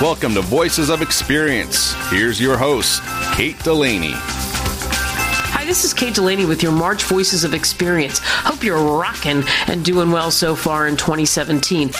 Welcome to Voices of Experience. Here's your host, Kate Delaney. Hi, this is Kate Delaney with your March Voices of Experience. Hope you're rocking and doing well so far in 2017.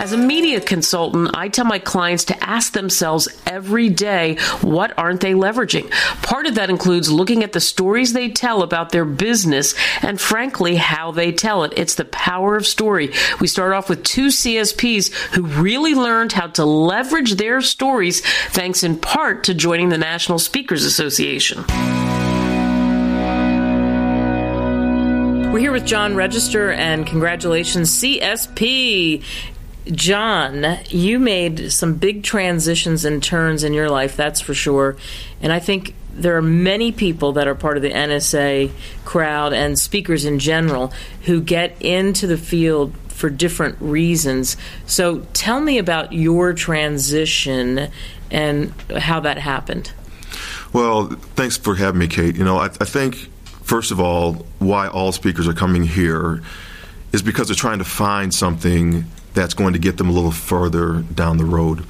As a media consultant, I tell my clients to ask themselves every day, what aren't they leveraging? Part of that includes looking at the stories they tell about their business and frankly, how they tell it. It's the power of story. We start off with two CSPs who really learned how to leverage their stories thanks in part to joining the National Speakers Association. We're here with John Register and congratulations, CSP. John, you made some big transitions and turns in your life, that's for sure. And I think there are many people that are part of the NSA crowd and speakers in general who get into the field for different reasons. So tell me about your transition and how that happened. Well, thanks for having me, Kate. You know, I, I think, first of all, why all speakers are coming here is because they're trying to find something that's going to get them a little further down the road.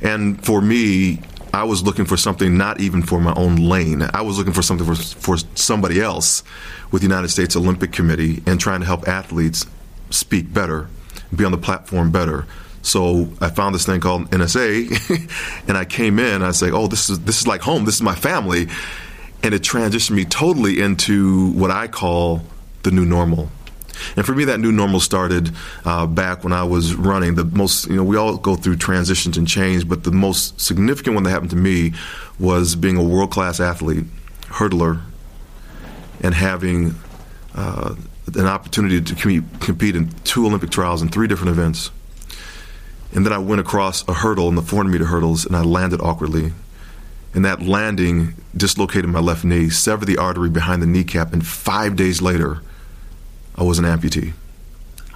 And for me, I was looking for something not even for my own lane. I was looking for something for, for somebody else with the United States Olympic Committee and trying to help athletes speak better, be on the platform better. So I found this thing called NSA, and I came in. I say, "Oh, this is this is like home. This is my family," and it transitioned me totally into what I call the new normal. And for me, that new normal started uh, back when I was running. The most, you know, we all go through transitions and change, but the most significant one that happened to me was being a world class athlete, hurdler, and having uh, an opportunity to compete in two Olympic trials in three different events. And then I went across a hurdle in the 400 meter hurdles and I landed awkwardly. And that landing dislocated my left knee, severed the artery behind the kneecap, and five days later, I was an amputee.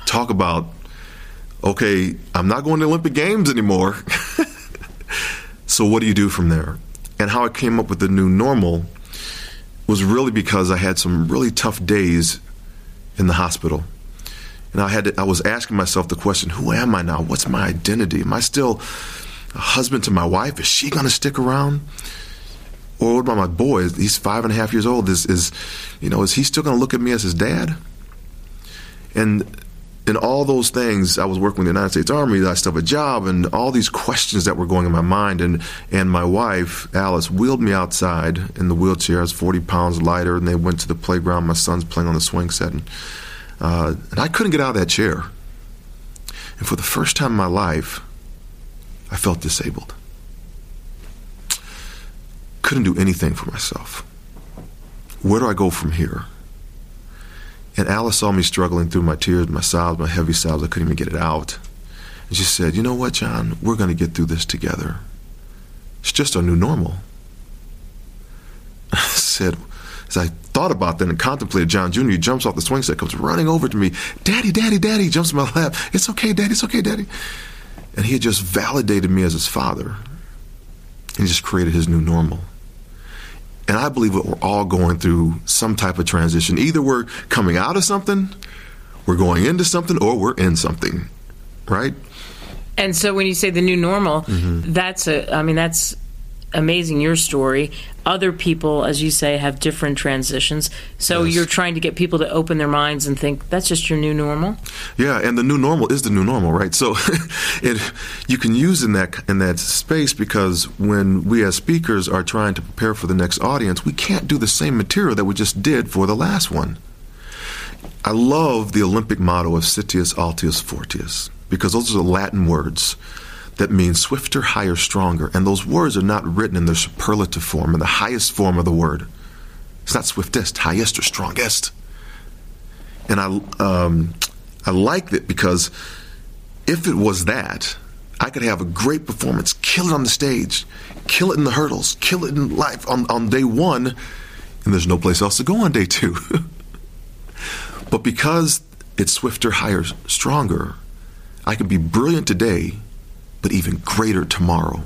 Talk about, okay, I'm not going to Olympic Games anymore. so what do you do from there? And how I came up with the new normal was really because I had some really tough days in the hospital. And I had to, I was asking myself the question, who am I now? What's my identity? Am I still a husband to my wife? Is she going to stick around? Or what about my boy? He's five and a half years old. Is, is you know, is he still going to look at me as his dad? And in all those things, I was working with the United States Army. I still have a job, and all these questions that were going in my mind. And and my wife Alice wheeled me outside in the wheelchair. I was 40 pounds lighter, and they went to the playground. My son's playing on the swing set, and, uh, and I couldn't get out of that chair. And for the first time in my life, I felt disabled. Couldn't do anything for myself. Where do I go from here? And Alice saw me struggling through my tears, my sobs, my heavy sobs. I couldn't even get it out. And she said, You know what, John? We're going to get through this together. It's just our new normal. I said, as I thought about that and contemplated, John Jr. He jumps off the swing set, comes running over to me. Daddy, Daddy, Daddy. Jumps in my lap. It's okay, Daddy. It's okay, Daddy. And he had just validated me as his father. He just created his new normal. And I believe that we're all going through some type of transition. Either we're coming out of something, we're going into something, or we're in something, right? And so when you say the new normal, mm-hmm. that's a, I mean, that's amazing your story. Other people, as you say, have different transitions. So yes. you're trying to get people to open their minds and think that's just your new normal. Yeah, and the new normal is the new normal, right? So it you can use in that in that space because when we as speakers are trying to prepare for the next audience, we can't do the same material that we just did for the last one. I love the Olympic motto of Citius Altius Fortius because those are the Latin words that means swifter, higher, stronger. And those words are not written in their superlative form, in the highest form of the word. It's not swiftest, highest, or strongest. And I, um, I like it because if it was that, I could have a great performance, kill it on the stage, kill it in the hurdles, kill it in life on, on day one, and there's no place else to go on day two. but because it's swifter, higher, stronger, I can be brilliant today but even greater tomorrow.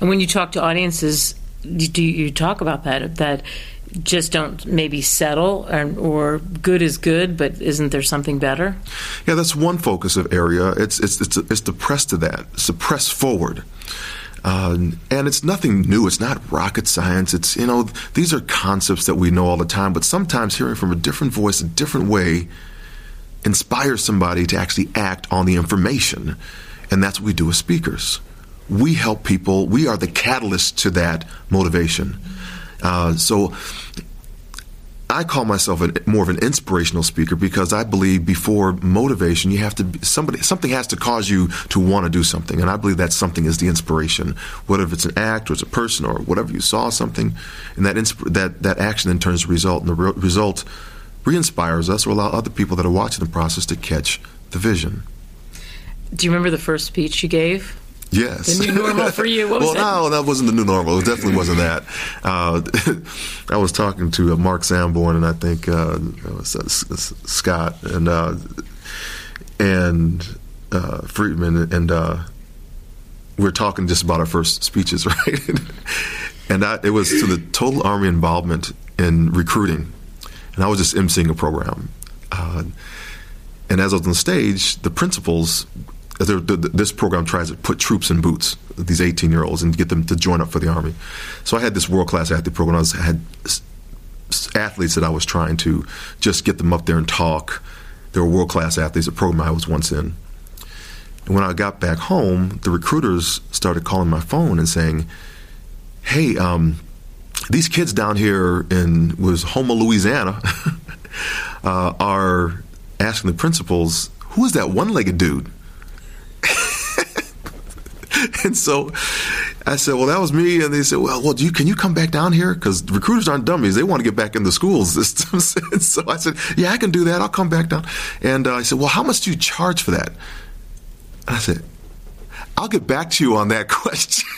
And when you talk to audiences, do you talk about that? That just don't maybe settle or, or, good is good, but isn't there something better? Yeah, that's one focus of area. It's it's it's, it's to press to that. It's to press forward. Uh, and it's nothing new. It's not rocket science. It's you know these are concepts that we know all the time. But sometimes hearing from a different voice, a different way, inspires somebody to actually act on the information, and that's what we do as speakers. We help people. We are the catalyst to that motivation. Uh, so I call myself a, more of an inspirational speaker because I believe before motivation, you have to somebody something has to cause you to want to do something, and I believe that something is the inspiration. Whether it's an act or it's a person or whatever you saw something, and that insp- that that action then turns to result, and the re- result re-inspires us or allow other people that are watching the process to catch the vision. Do you remember the first speech you gave? Yes. The new normal for you. What well, no, that wasn't the new normal. It definitely wasn't that. Uh, I was talking to uh, Mark Sanborn and I think uh, uh, Scott and uh, and uh, Friedman, and we're talking just about our first speeches, right? and I, it was to the total Army involvement in recruiting, and I was just emceeing a program. and as I was on stage, the principals this program tries to put troops in boots, these 18 year olds, and get them to join up for the Army. So I had this world class athlete program. I was, had athletes that I was trying to just get them up there and talk. They were world class athletes, a program I was once in. And when I got back home, the recruiters started calling my phone and saying, Hey, um, these kids down here in was Houma, Louisiana, uh, are asking the principals, who is that one legged dude? and so I said, "Well, that was me." And they said, "Well, well, you, can you come back down here? Because recruiters aren't dummies; they want to get back in the school system." so I said, "Yeah, I can do that. I'll come back down." And uh, I said, "Well, how much do you charge for that?" And I said, "I'll get back to you on that question."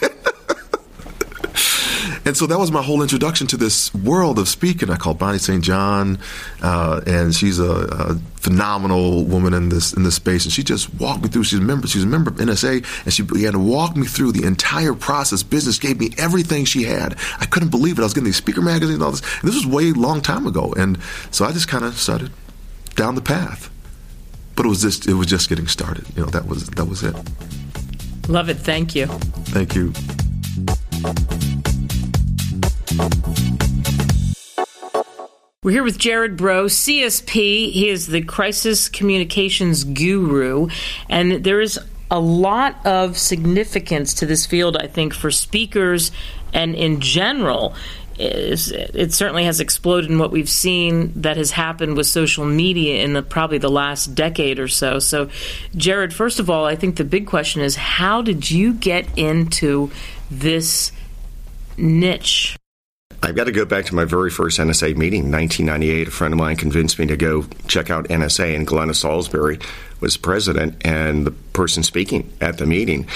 and so that was my whole introduction to this world of speaking. I called Bonnie St. John, uh, and she's a, a, phenomenal woman in this in this space. And she just walked me through. She's a member. She's a member of NSA, and she began to walk me through the entire process. Business gave me everything she had. I couldn't believe it. I was getting these speaker magazines and all this. And this was way long time ago, and so I just kind of started down the path. But it was just it was just getting started. You know that was that was it. Love it. Thank you. Thank you. We're here with Gerard Braud, CSP. He is the crisis communications guru, and there is a lot of significance to this field, I think, for speakers and in general. It certainly has exploded in what we've seen that has happened with social media in the probably the last decade or so. So, Gerard, first of all, I think the big question is how did you get into this niche? I've got to go back to my very first NSA meeting, 1998. A friend of mine convinced me to go check out NSA, and Glenna Salisbury was president and the person speaking at the meeting.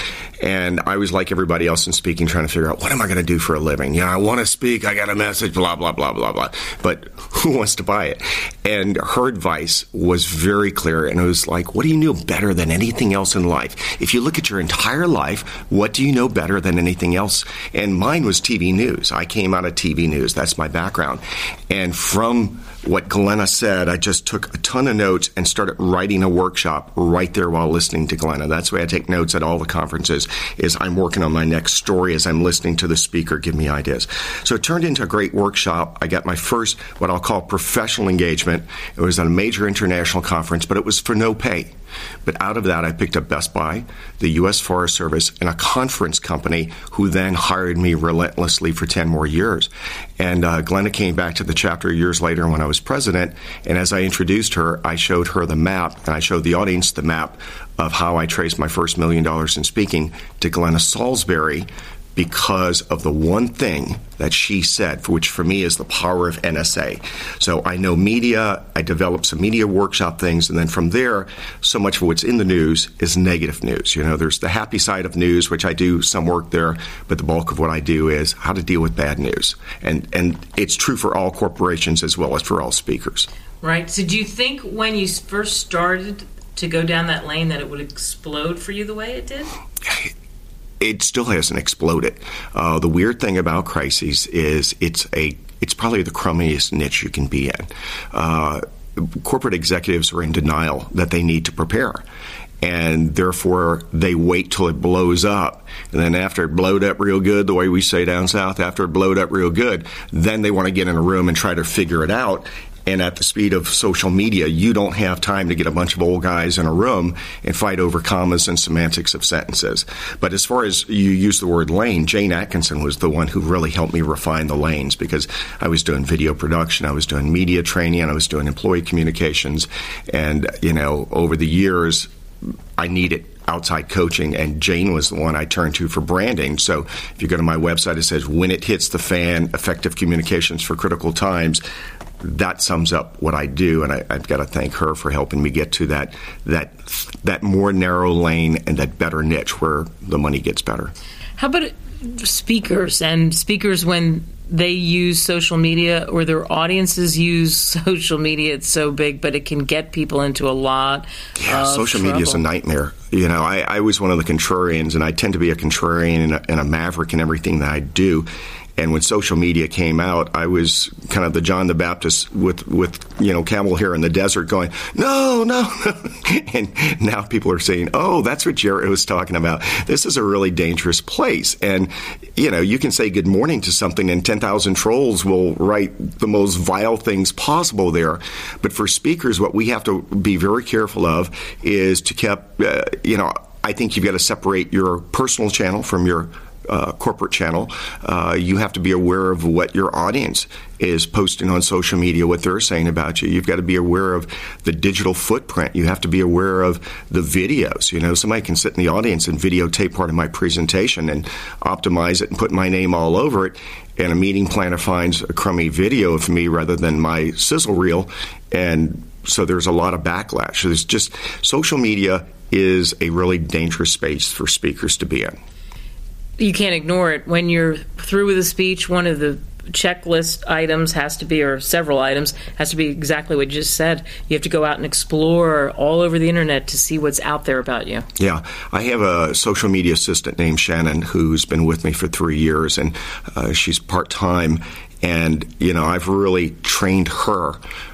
And I was like everybody else in speaking, trying to figure out what am I going to do for a living? Yeah, I want to speak. I got a message, blah, blah, blah, blah, blah. But who wants to buy it? And her advice was very clear. And it was like, what do you know better than anything else in life? If you look at your entire life, what do you know better than anything else? And mine was TV news. I came out of TV news. That's my background. And from what Glenna said, I just took a ton of notes and started writing a workshop right there while listening to Glenna. That's why I take notes at all the conferences is I'm working on my next story as I'm listening to the speaker give me ideas. So it turned into a great workshop. I got my first what I'll call professional engagement. It was at a major international conference, but it was for no pay. But out of that, I picked up Best Buy, the U.S. Forest Service, and a conference company who then hired me relentlessly for 10 more years. And uh, Glenna came back to the chapter years later when I was president. And as I introduced her, I showed her the map, and I showed the audience the map of how I traced my first million dollars in speaking to Glenna Salisbury, because of the one thing that she said, for which for me is the power of NSA. So I know media, I developed some media workshop things, and then from there, so much of what's in the news is negative news. You know, there's the happy side of news, which I do some work there, but the bulk of what I do is how to deal with bad news. And and it's true for all corporations as well as for all speakers. Right. So do you think when you first started to go down that lane that it would explode for you the way it did? It still hasn't exploded. Uh, the weird thing about crises is it's a it's probably the crummiest niche you can be in. Uh, corporate executives are in denial that they need to prepare. And therefore, they wait till it blows up. And then, after it blowed up real good, the way we say down south, after it blowed up real good, then they want to get in a room and try to figure it out and at the speed of social media, you don't have time to get a bunch of old guys in a room and fight over commas and semantics of sentences. But as far as you use the word lane, Jane Atkinson was the one who really helped me refine the lanes because I was doing video production, I was doing media training, and I was doing employee communications. And, you know, over the years, I needed outside coaching, and Jane was the one I turned to for branding. So if you go to my website, it says when it hits the fan, effective communications for critical times that sums up what I do, and I, have got to thank her for helping me get to that that that more narrow lane and that better niche where the money gets better. How about speakers and speakers when they use social media or their audiences use social media? It's so big, but it can get people into a lot. Yeah, social media is a nightmare. You know, I, I was one of the contrarians, and I tend to be a contrarian and a, and a maverick in everything that I do. And when social media came out, I was kind of the John the Baptist with, with you know, camel hair in the desert going, no, no. and now people are saying, oh, that's what Gerard was talking about. This is a really dangerous place. And, you know, you can say good morning to something and 10,000 trolls will write the most vile things possible there. But for speakers, what we have to be very careful of is to keep, uh, you know, I think you've got to separate your personal channel from your uh, corporate channel, uh, you have to be aware of what your audience is posting on social media, what they're saying about you. You've got to be aware of the digital footprint. You have to be aware of the videos. You know, somebody can sit in the audience and videotape part of my presentation and optimize it and put my name all over it. And a meeting planner finds a crummy video of me rather than my sizzle reel. And so there's a lot of backlash. There's just social media is a really dangerous space for speakers to be in you can't ignore it. When you're through with a speech, one of the checklist items has to be, or several items, has to be exactly what you just said. You have to go out and explore all over the internet to see what's out there about you. Yeah. I have a social media assistant named Shannon who's been with me for three years, and uh, she's part time. And, you know, I've really trained her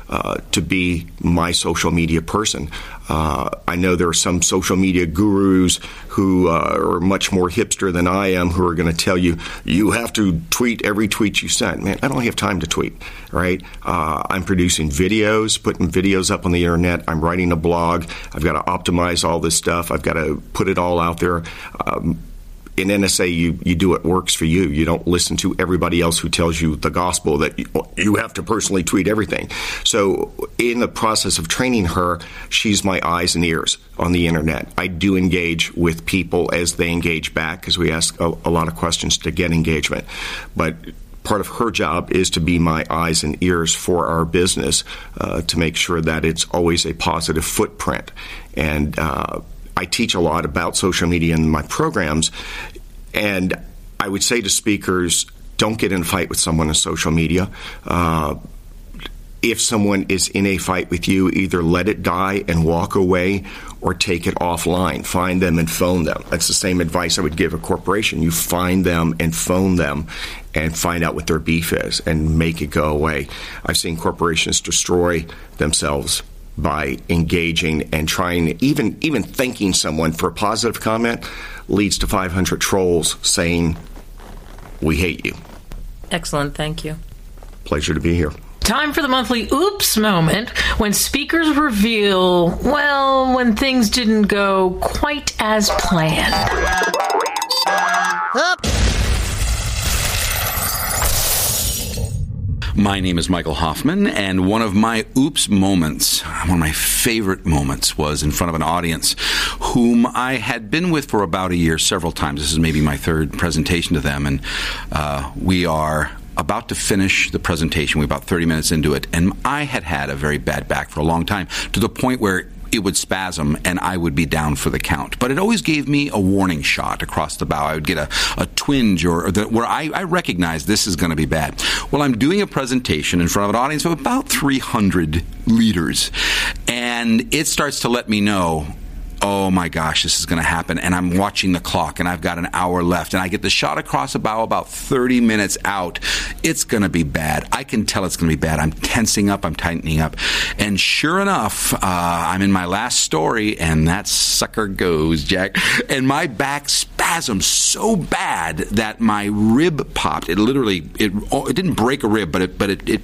uh, to be my social media person. Uh, I know there are some social media gurus who uh, are much more hipster than I am who are going to tell you you have to tweet every tweet you send. Man, I don't have time to tweet, right? Uh, I'm producing videos, putting videos up on the internet. I'm writing a blog. I've got to optimize all this stuff. I've got to put it all out there. Um, in NSA, you, you do what works for you. You don't listen to everybody else who tells you the gospel that you, you have to personally tweet everything. So, in the process of training her, she's my eyes and ears on the internet. I do engage with people as they engage back because we ask a, a lot of questions to get engagement. But part of her job is to be my eyes and ears for our business uh, to make sure that it's always a positive footprint. And uh, I teach a lot about social media in my programs, and I would say to speakers, don't get in a fight with someone on social media. Uh, if someone is in a fight with you, either let it die and walk away or take it offline. Find them and phone them. That's the same advice I would give a corporation. You find them and phone them and find out what their beef is and make it go away. I've seen corporations destroy themselves by engaging and trying even even thanking someone for a positive comment leads to 500 trolls saying we hate you excellent thank you pleasure to be here Time for the monthly oops moment when speakers reveal, well, when things didn't go quite as planned. Oops. My name is Michael Hoffman, and one of my oops moments, one of my favorite moments, was in front of an audience whom I had been with for about a year several times. This is maybe my third presentation to them, and uh, we are about to finish the presentation. We're about 30 minutes into it, and I had had a very bad back for a long time to the point where it would spasm and I would be down for the count. But it always gave me a warning shot across the bow. I would get a, a twinge or, the, where I, I recognize this is going to be bad. Well, I'm doing a presentation in front of an audience of about 300 leaders, and it starts to let me know oh my gosh, this is going to happen. And I'm watching the clock and I've got an hour left and I get the shot across the bow about 30 minutes out. It's going to be bad. I can tell it's going to be bad. I'm tensing up, I'm tightening up. And sure enough, uh, I'm in my last story and that sucker goes, Jack. And my back spasms so bad that my rib popped. It literally, it, oh, it didn't break a rib, but it, but it, it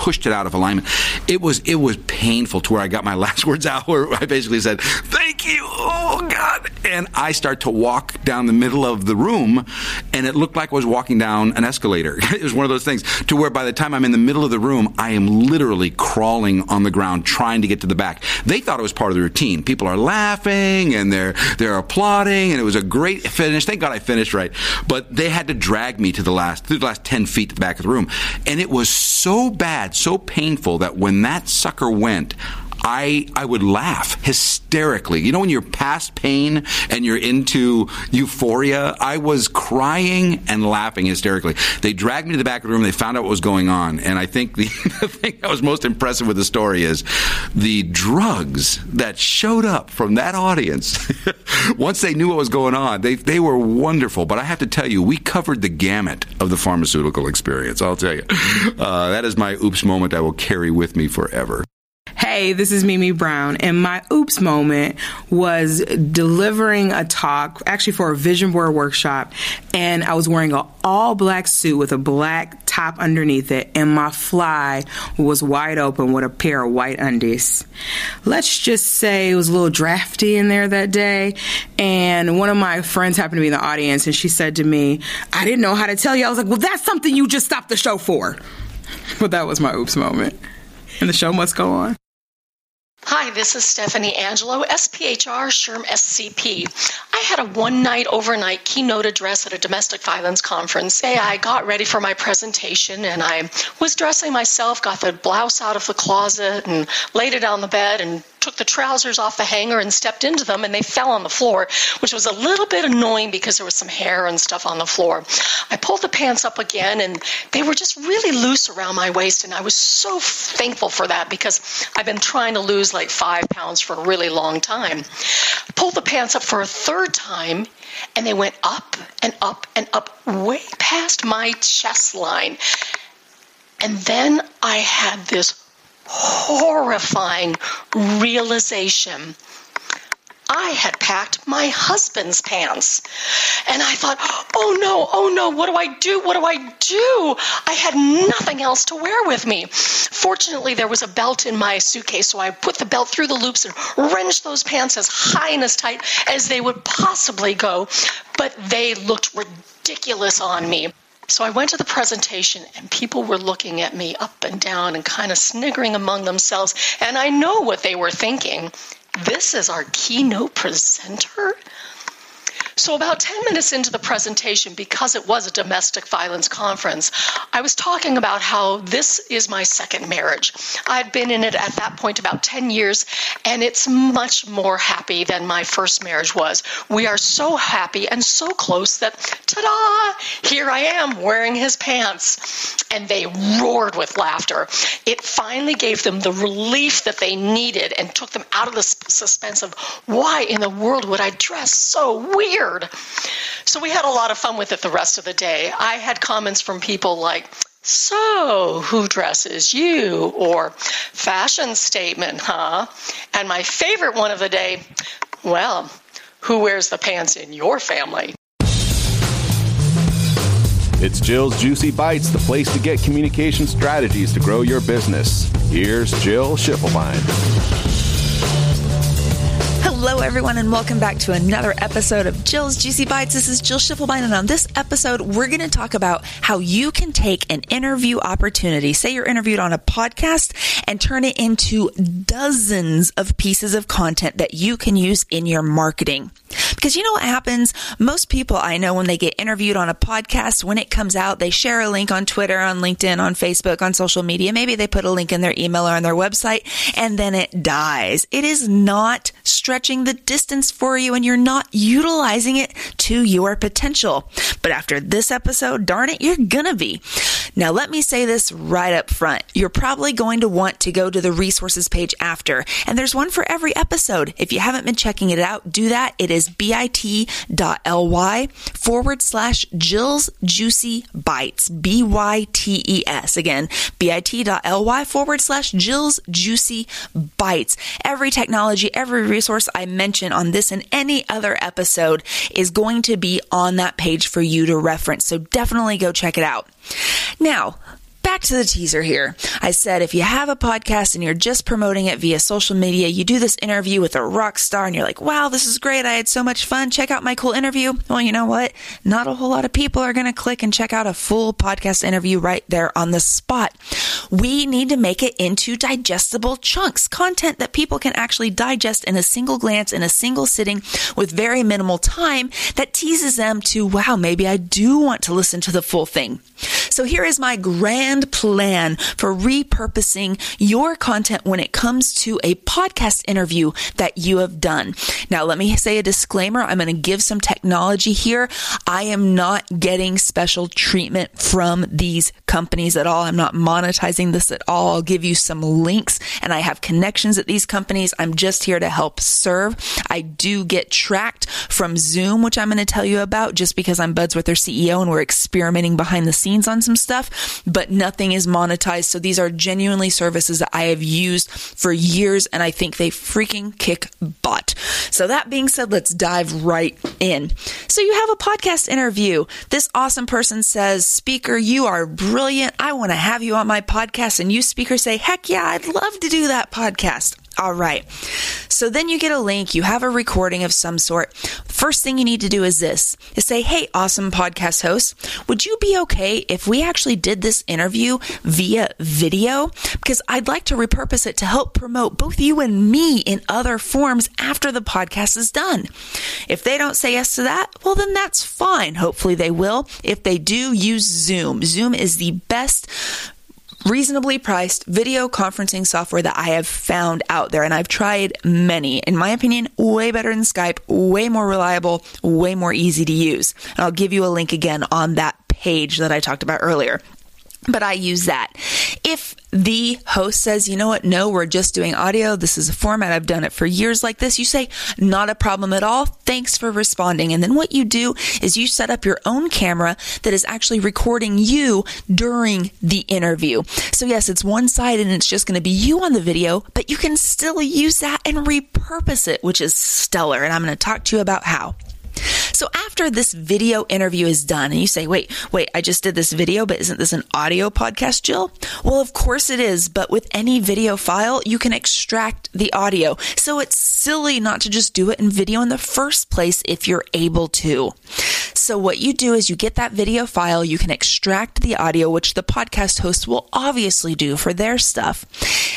pushed it out of alignment. It was it was painful to where I got my last words out where I basically said, "Thank you, oh God," and I start to walk down the middle of the room, and it looked like I was walking down an escalator. it was one of those things to where by the time I'm in the middle of the room, I am literally crawling on the ground trying to get to the back. They thought it was part of the routine. People are laughing and they're they're applauding, and it was a great finish. Thank God I finished right, but they had to drag me to the last to the last ten feet to the back of the room, and it was so bad so painful that when that sucker went, I I would laugh hysterically. You know when you're past pain and you're into euphoria, I was crying and laughing hysterically. They dragged me to the back of the room. They found out what was going on, and I think the, the thing that was most impressive with the story is the drugs that showed up from that audience. Once they knew what was going on, they they were wonderful. But I have to tell you, we covered the gamut of the pharmaceutical experience. I'll tell you, uh, that is my oops moment I will carry with me forever. Hey, this is Mimi Brown, and my oops moment was delivering a talk, actually for a vision board workshop, and I was wearing an all black suit with a black top underneath it, and my fly was wide open with a pair of white undies. Let's just say it was a little drafty in there that day, and one of my friends happened to be in the audience, and she said to me, I didn't know how to tell you. I was like, well, that's something you just stopped the show for. But that was my oops moment and the show must go on. Hi, this is Stephanie Angelo, SPHR SHRM SCP. I had a one night overnight keynote address at a domestic violence conference. Hey, I got ready for my presentation and I was dressing myself, got the blouse out of the closet and laid it on the bed and took the trousers off the hanger and stepped into them and they fell on the floor, which was a little bit annoying because there was some hair and stuff on the floor. I pulled the pants up again and they were just really loose around my waist and I was so thankful for that because I've been trying to lose like five pounds for a really long time. Pulled the pants up for a third time and they went up and up and up way past my chest line. And then I had this horrifying realization. I had packed my husband's pants. And I thought, oh no, oh no, what do I do? What do I do? I had nothing else to wear with me. Fortunately, there was a belt in my suitcase, so I put the belt through the loops and wrenched those pants as high and as tight as they would possibly go. But they looked ridiculous on me. So I went to the presentation, and people were looking at me up and down and kind of sniggering among themselves. And I know what they were thinking. This is our keynote presenter? So, about 10 minutes into the presentation, because it was a domestic violence conference, I was talking about how this is my second marriage. I'd been in it at that point about 10 years, and it's much more happy than my first marriage was. We are so happy and so close that, ta da, here I am wearing his pants. And they roared with laughter. It finally gave them the relief that they needed and took them out of the suspense of why in the world would I dress so weird? So we had a lot of fun with it the rest of the day. I had comments from people like, so, who dresses you? Or fashion statement, huh? And my favorite one of the day, well, who wears the pants in your family? It's Jill's Juicy Bites, the place to get communication strategies to grow your business. Here's Jill Schiffelbein. Hello, everyone, and welcome back to another episode of Jill's Juicy Bites. This is Jill Schiffelbein, and on this episode, we're going to talk about how you can take an interview opportunity, say you're interviewed on a podcast, and turn it into dozens of pieces of content that you can use in your marketing. Because you know what happens? Most people I know when they get interviewed on a podcast, when it comes out, they share a link on Twitter, on LinkedIn, on Facebook, on social media. Maybe they put a link in their email or on their website and then it dies. It is not stretching the distance for you and you're not utilizing it to your potential. But after this episode, darn it, you're gonna be. Now, let me say this right up front. You're probably going to want to go to the resources page after, and there's one for every episode. If you haven't been checking it out, do that. It is bit.ly forward slash Jill's Juicy Bites. B Y T E S. Again, bit.ly forward slash Jill's Juicy Bites. Every technology, every resource I mention on this and any other episode is going to be on that page for you to reference. So definitely go check it out. Now, back to the teaser here. I said if you have a podcast and you're just promoting it via social media, you do this interview with a rock star and you're like, wow, this is great. I had so much fun. Check out my cool interview. Well, you know what? Not a whole lot of people are going to click and check out a full podcast interview right there on the spot. We need to make it into digestible chunks, content that people can actually digest in a single glance, in a single sitting with very minimal time that teases them to, wow, maybe I do want to listen to the full thing. So here is my grand plan for repurposing your content when it comes to a podcast interview that you have done. Now, let me say a disclaimer. I'm going to give some technology here. I am not getting special treatment from these companies at all. I'm not monetizing this at all. I'll give you some links and I have connections at these companies. I'm just here to help serve. I do get tracked from Zoom, which I'm going to tell you about just because I'm buds with their CEO and we're experimenting behind the scenes on some stuff, but nothing is monetized. So these are genuinely services that I have used for years and I think they freaking kick butt. So that being said, let's dive right in. So you have a podcast interview. This awesome person says, speaker, you are brilliant. I want to have you on my podcast. And you speaker say, heck yeah, I'd love to do that podcast. All right. So then you get a link, you have a recording of some sort. First thing you need to do is this is say, Hey, awesome podcast host, would you be okay if we actually did this interview via video? Because I'd like to repurpose it to help promote both you and me in other forms after the podcast is done. If they don't say yes to that, well, then that's fine. Hopefully they will. If they do, use Zoom. Zoom is the best reasonably priced video conferencing software that I have found out there. And I've tried many. In my opinion, way better than Skype, way more reliable, way more easy to use. And I'll give you a link again on that page that I talked about earlier but I use that. If the host says, you know what, no, we're just doing audio, this is a format, I've done it for years like this, you say, not a problem at all, thanks for responding. And then what you do is you set up your own camera that is actually recording you during the interview. So, yes, it's one side and it's just going to be you on the video, but you can still use that and repurpose it, which is stellar. And I'm going to talk to you about how. So after this video interview is done and you say, wait, wait, I just did this video, but isn't this an audio podcast, Jill? Well, of course it is, but with any video file, you can extract the audio. So it's silly not to just do it in video in the first place if you're able to. So what you do is you get that video file, you can extract the audio, which the podcast host will obviously do for their stuff.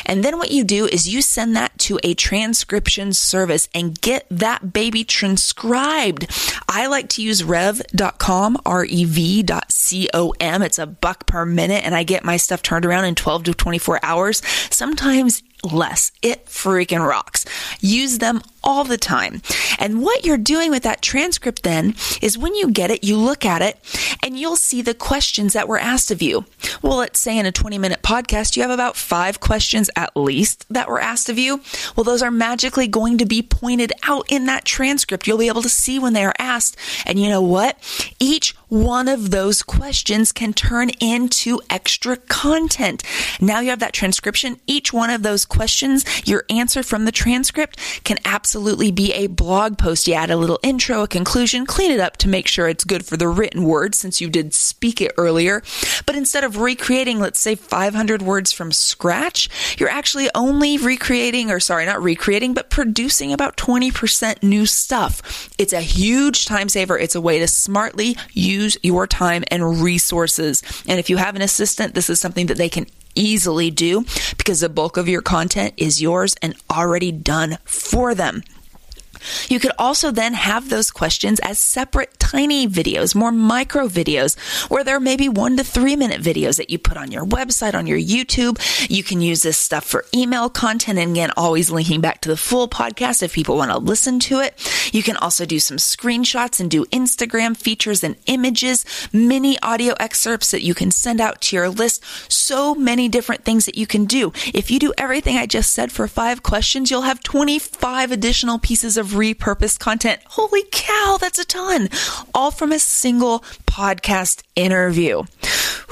And then what you do is you send that to a transcription service and get that baby transcribed. I like to use rev.com, R-E-V.com. It's a buck per minute and I get my stuff turned around in 12 to 24 hours. Sometimes less. It freaking rocks. Use them all the time. And what you're doing with that transcript then is when you get it, you look at it and you'll see the questions that were asked of you. Well, let's say in a 20 minute podcast, you have about five questions at least that were asked of you. Well, those are magically going to be pointed out in that transcript. You'll be able to see when they are asked. And you know what? Each one of those questions can turn into extra content. Now you have that transcription. Each one of those questions, your answer from the transcript can absolutely be a blog post. You add a little intro, a conclusion, clean it up to make sure it's good for the written word since you did speak it earlier. But instead of recreating, let's say 500 words from scratch, you're actually only recreating, or sorry, not recreating, but producing about 20% new stuff. It's a huge time saver. It's a way to smartly use your time and resources. And if you have an assistant, this is something that they can easily do because the bulk of your content is yours and already done for them. You could also then have those questions as separate tiny videos, more micro videos, where there may be one to three minute videos that you put on your website, on your YouTube. You can use this stuff for email content. And again, always linking back to the full podcast if people want to listen to it. You can also do some screenshots and do Instagram features and images, mini audio excerpts that you can send out to your list. So many different things that you can do. If you do everything I just said for five questions, you'll have 25 additional pieces of repurposed content. Holy cow, that's a ton. All from a single podcast interview.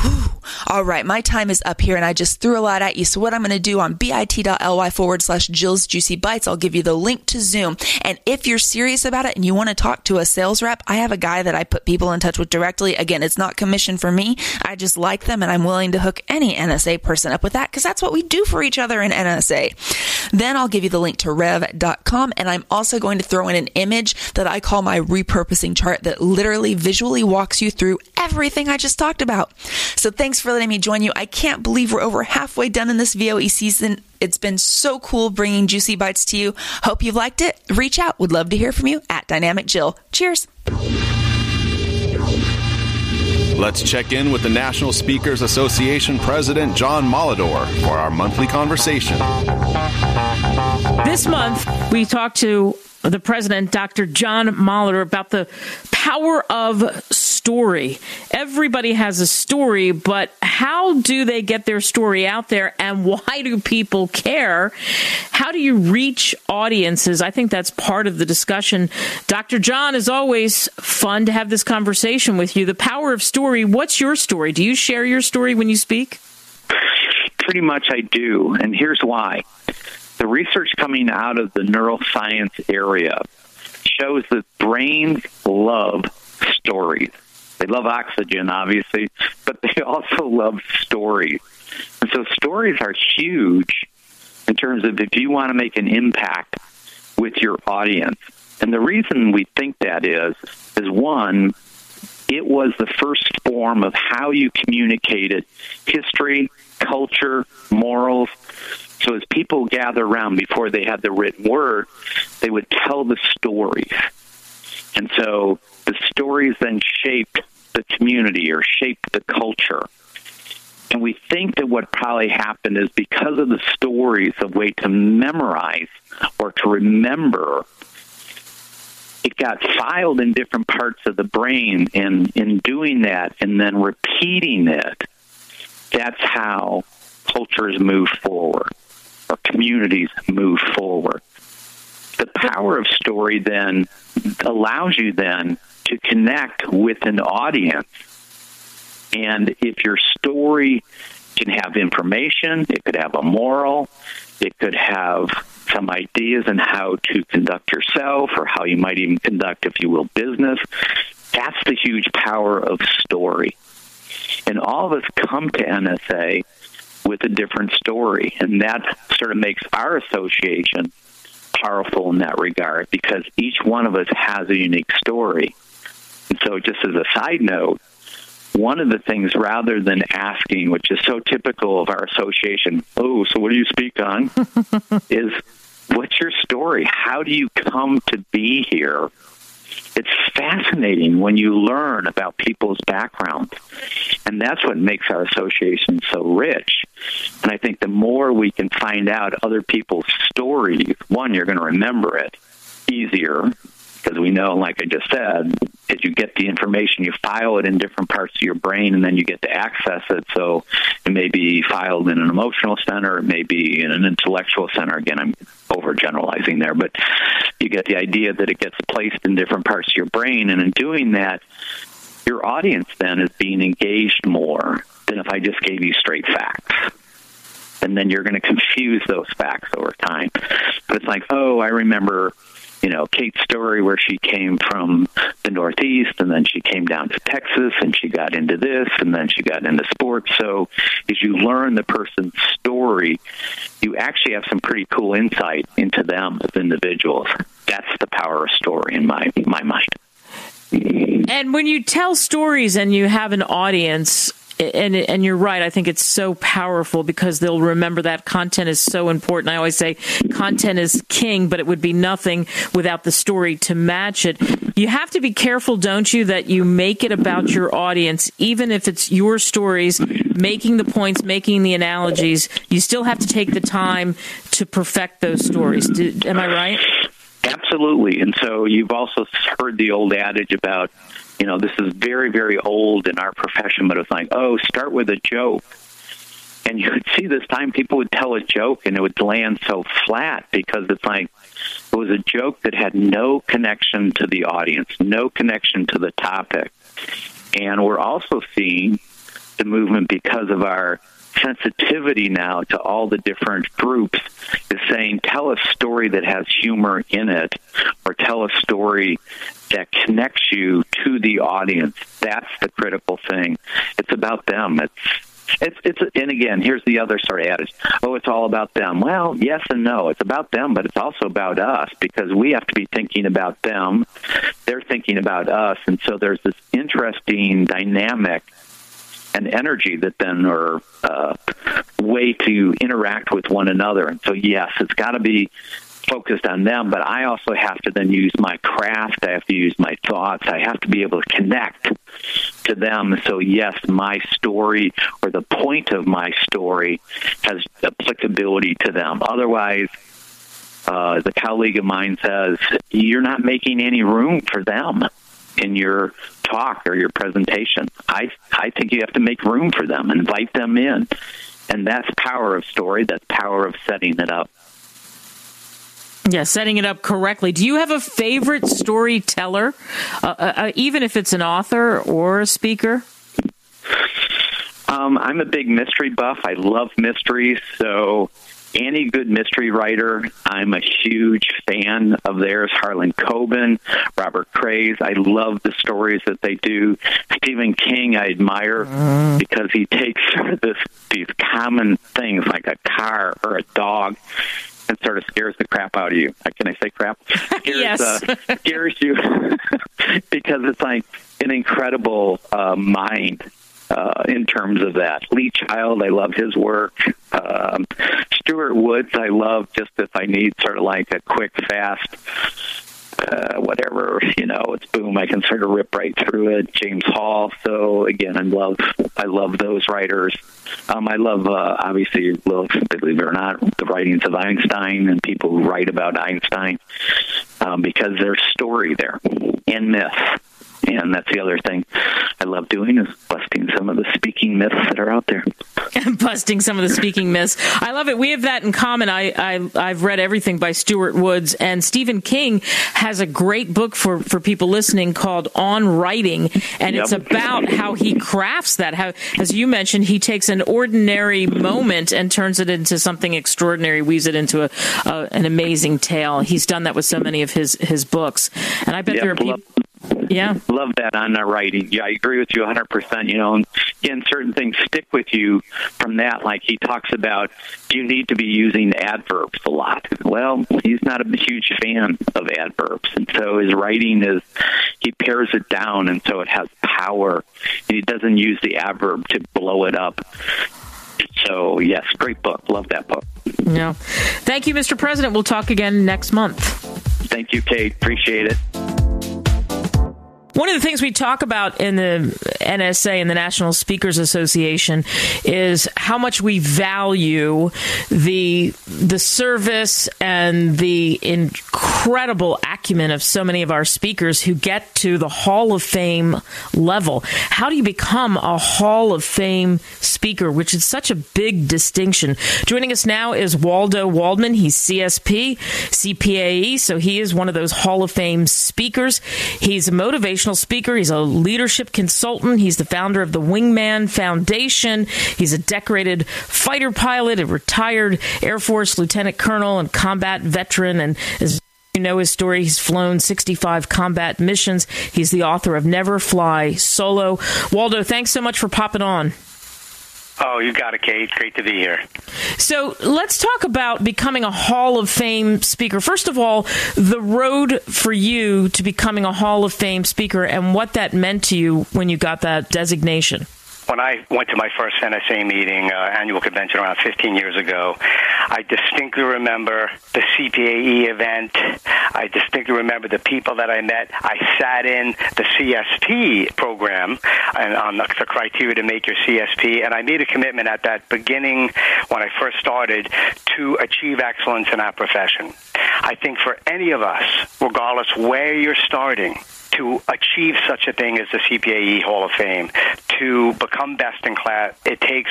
Whew. All right, my time is up here and I just threw a lot at you. So what I'm going to do on bit.ly forward slash Jill's Juicy Bites, I'll give you the link to Zoom. And if you're serious about it and you want to talk to a sales rep, I have a guy that I put people in touch with directly. Again, it's not commission for me. I just like them and I'm willing to hook any NSA person up with that because that's what we do for each other in NSA. Then I'll give you the link to rev.com and I'm also going to throw in an image that I call my repurposing chart that literally visually walks you through everything I just talked about. So thanks for letting me join you. I can't believe we're over halfway done in this VOE season. It's been so cool bringing Juicy Bites to you. Hope you've liked it. Reach out. Would love to hear from you at Dynamic Jill. Cheers. Let's check in with the National Speakers Association President John Molidor for our monthly conversation. This month, we talked to the president, Dr. John Molidor, about the power of story. Everybody has a story, but how do they get their story out there and why do people care? How do you reach audiences? I think that's part of the discussion. Dr. John, is always fun to have this conversation with you. The power of story. What's your story? Do you share your story when you speak? Pretty much I do, and here's why. The research coming out of the neuroscience area shows that brains love stories. They love oxygen, obviously, but they also love stories. And so stories are huge in terms of if you want to make an impact with your audience. And the reason we think that is, is one, it was the first form of how you communicated history, culture, morals. So as people gather around before they had the written word, they would tell the stories. And so the stories then shaped the community or shaped the culture. And we think that what probably happened is because of the stories, a way to memorize or to remember, it got filed in different parts of the brain. And in doing that and then repeating it, that's how cultures move forward or communities move forward. The power of story then allows you then to connect with an audience. And if your story can have information, it could have a moral, it could have some ideas on how to conduct yourself or how you might even conduct, if you will, business. That's the huge power of story. And all of us come to NSA with a different story, and that sort of makes our association powerful in that regard because each one of us has a unique story. And so, just as a side note, one of the things rather than asking, which is so typical of our association, oh, so what do you speak on? is what's your story? How do you come to be here? It's fascinating when you learn about people's background. And that's what makes our association so rich. And I think the more we can find out other people's stories, one, you're going to remember it easier because we know, like I just said, as you get the information, you file it in different parts of your brain, and then you get to access it. So it may be filed in an emotional center, it may be in an intellectual center. Again, I'm overgeneralizing there, but you get the idea that it gets placed in different parts of your brain, and in doing that, your audience then is being engaged more than if I just gave you straight facts and then you're going to confuse those facts over time. But it's like, oh, I remember you know, Kate's story where she came from the Northeast and then she came down to Texas and she got into this and then she got into sports. So as you learn the person's story, you actually have some pretty cool insight into them as individuals. That's the power of story in my my mind. And when you tell stories and you have an audience, and and you're right. I think it's so powerful because they'll remember that content is so important. I always say content is king, but it would be nothing without the story to match it. You have to be careful, don't you, that you make it about your audience, even if it's your stories, making the points, making the analogies. You still have to take the time to perfect those stories. Do, am I right? Absolutely. And so you've also heard the old adage about you know, this is very, very old in our profession, but it's like, oh, start with a joke. And you would see this time people would tell a joke and it would land so flat because it's like it was a joke that had no connection to the audience, no connection to the topic. And we're also seeing the movement because of our sensitivity now to all the different groups is saying tell a story that has humor in it or tell a story that connects you to the audience. That's the critical thing. It's about them. It's it's it's and again here's the other sort of adage. Oh it's all about them. Well yes and no. It's about them but it's also about us because we have to be thinking about them. They're thinking about us. And so there's this interesting dynamic and energy that then are uh, way to interact with one another. And so, yes, it's got to be focused on them, but I also have to then use my craft. I have to use my thoughts. I have to be able to connect to them. So, yes, my story or the point of my story has applicability to them. Otherwise, uh, the colleague of mine says, you're not making any room for them in your talk or your presentation. I I think you have to make room for them, invite them in, and that's power of story. That's power of setting it up. Yeah, setting it up correctly. Do you have a favorite storyteller, uh, uh, uh, even if it's an author or a speaker? Um, I'm a big mystery buff. I love mysteries, so any good mystery writer. I'm a huge fan of theirs. Harlan Coben, Robert Crais. I love the stories that they do. Stephen King, I admire mm. because he takes this these common things like a car or a dog and sort of scares the crap out of you. Uh, can I say crap? Scares, yes. uh, scares you because it's like an incredible uh, mind uh, in terms of that. Lee Child, I love his work. Um, Stuart Woods, I love just if I need sort of like a quick, fast, uh, whatever, you know, it's boom, I can sort of rip right through it. James Hall. So again, I love, I love those writers. Um, I love, uh, obviously, believe it or not, the writings of Einstein and people who write about Einstein um, because there's story there and myth and that's the other thing I love doing is busting some of the speaking myths that are out there. busting some of the speaking myths. I love it. We have that in common. I, I I've read everything by Stuart Woods and Stephen King has a great book for for people listening called On Writing, and yep. it's about how he crafts that. How, as you mentioned, he takes an ordinary moment and turns it into something extraordinary, weaves it into a, a an amazing tale. He's done that with so many of his his books, and I bet yep. there are people. Yeah. Love that on the writing. Yeah, I agree with you 100%. You know, and again, certain things stick with you from that. Like he talks about, you need to be using adverbs a lot. Well, he's not a huge fan of adverbs. And so his writing is, he pares it down and so it has power. And he doesn't use the adverb to blow it up. So, yes, great book. Love that book. Yeah. Thank you, Mr. President. We'll talk again next month. Thank you, Kate. Appreciate it. One of the things we talk about in the NSA and the National Speakers Association is how much we value the the service and the incredible acumen of so many of our speakers who get to the Hall of Fame level. How do you become a Hall of Fame speaker, which is such a big distinction? Joining us now is Waldo Waldman. He's CSP, CPAE, so he is one of those Hall of Fame speakers. He's a motivational motivational speaker. He's a leadership consultant. He's the founder of the Wingman Foundation. He's a decorated fighter pilot, a retired Air Force lieutenant colonel, and combat veteran. And as you know his story. He's flown 65 combat missions. He's the author of Never Fly Solo. Waldo, thanks so much for popping on. Oh, you got it, Kate. Great to be here. So let's talk about becoming a Hall of Fame speaker. First of all, the road for you to becoming a Hall of Fame speaker and what that meant to you when you got that designation. When I went to my first NSA meeting, uh, annual convention around 15 years ago, I distinctly remember the CPAE event. I distinctly remember the people that I met. I sat in the CSP program and on the, the criteria to make your CSP, and I made a commitment at that beginning when I first started to achieve excellence in our profession. I think for any of us, regardless where you're starting, to achieve such a thing as the CPAE Hall of Fame, to become best in class, it takes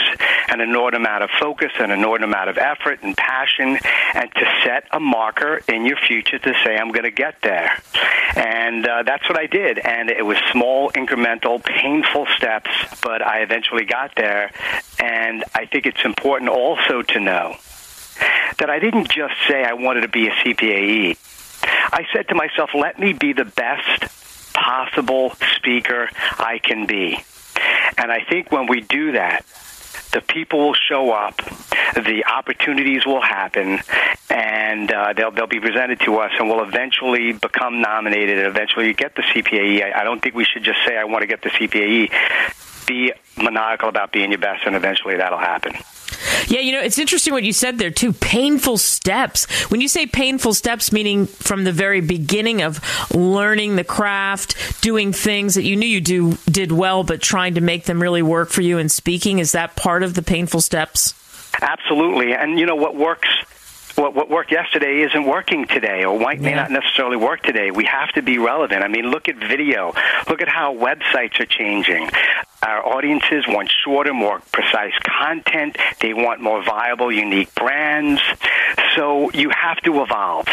an inordinate amount of focus, and an inordinate amount of effort and passion, and to set a marker in your future to say, I'm going to get there. And uh, that's what I did. And it was small, incremental, painful steps, but I eventually got there. And I think it's important also to know that I didn't just say I wanted to be a CPAE. I said to myself, let me be the best possible speaker I can be. And I think when we do that, the people will show up, the opportunities will happen, and uh, they'll they'll be presented to us, and we'll eventually become nominated, and eventually get the CPAE. I, I don't think we should just say I want to get the CPAE. Be maniacal about being your best, and eventually that'll happen. Yeah, you know, it's interesting what you said there too. Painful steps. When you say painful steps, meaning from the very beginning of learning the craft, doing things that you knew you do did well, but trying to make them really work for you in speaking, is that part of the painful steps? Absolutely. And you know what works what, what worked yesterday isn't working today or might, may not necessarily work today. We have to be relevant. I mean, look at video. Look at how websites are changing. Our audiences want shorter, more precise content. They want more viable, unique brands. So you have to evolve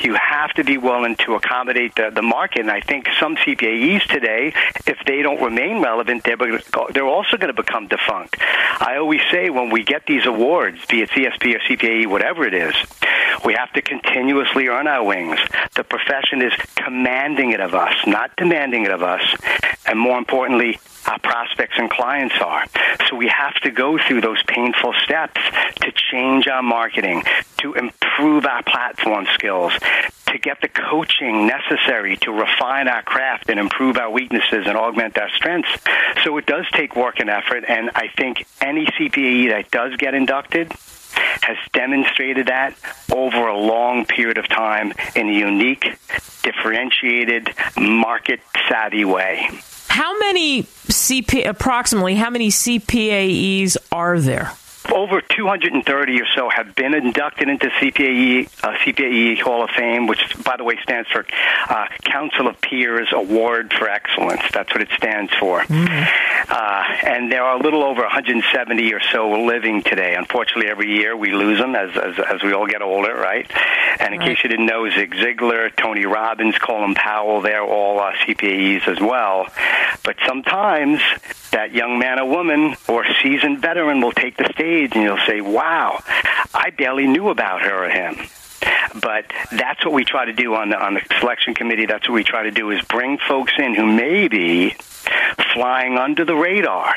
you have to be willing to accommodate the, the market. And I think some CPAEs today, if they don't remain relevant, they're, they're also going to become defunct. I always say when we get these awards, be it CSP or CPAE, whatever it is, we have to continuously earn our wings. The profession is commanding it of us, not demanding it of us. And more importantly, our prospects and clients are. So we have to go through those painful steps to change our marketing, to improve our platform skills, to get the coaching necessary to refine our craft and improve our weaknesses and augment our strengths. So it does take work and effort, and I think any CPAE that does get inducted has demonstrated that over a long period of time in a unique, differentiated, market savvy way. How many CP approximately how many CPAEs are there? Over 230 or so have been inducted into CPAE uh, CPAE Hall of Fame, which, by the way, stands for uh, Council of Peers Award for Excellence. That's what it stands for. Mm-hmm. Uh, and there are a little over 170 or so living today. Unfortunately, every year we lose them as as, as we all get older, right? And in right. case you didn't know, Zig Ziglar, Tony Robbins, Colin Powell, they're all uh, CPAEs as well. But sometimes that young man or woman or seasoned veteran will take the stage and you'll say, wow, I barely knew about her or him. But that's what we try to do on the on the selection committee. That's what we try to do is bring folks in who may be flying under the radar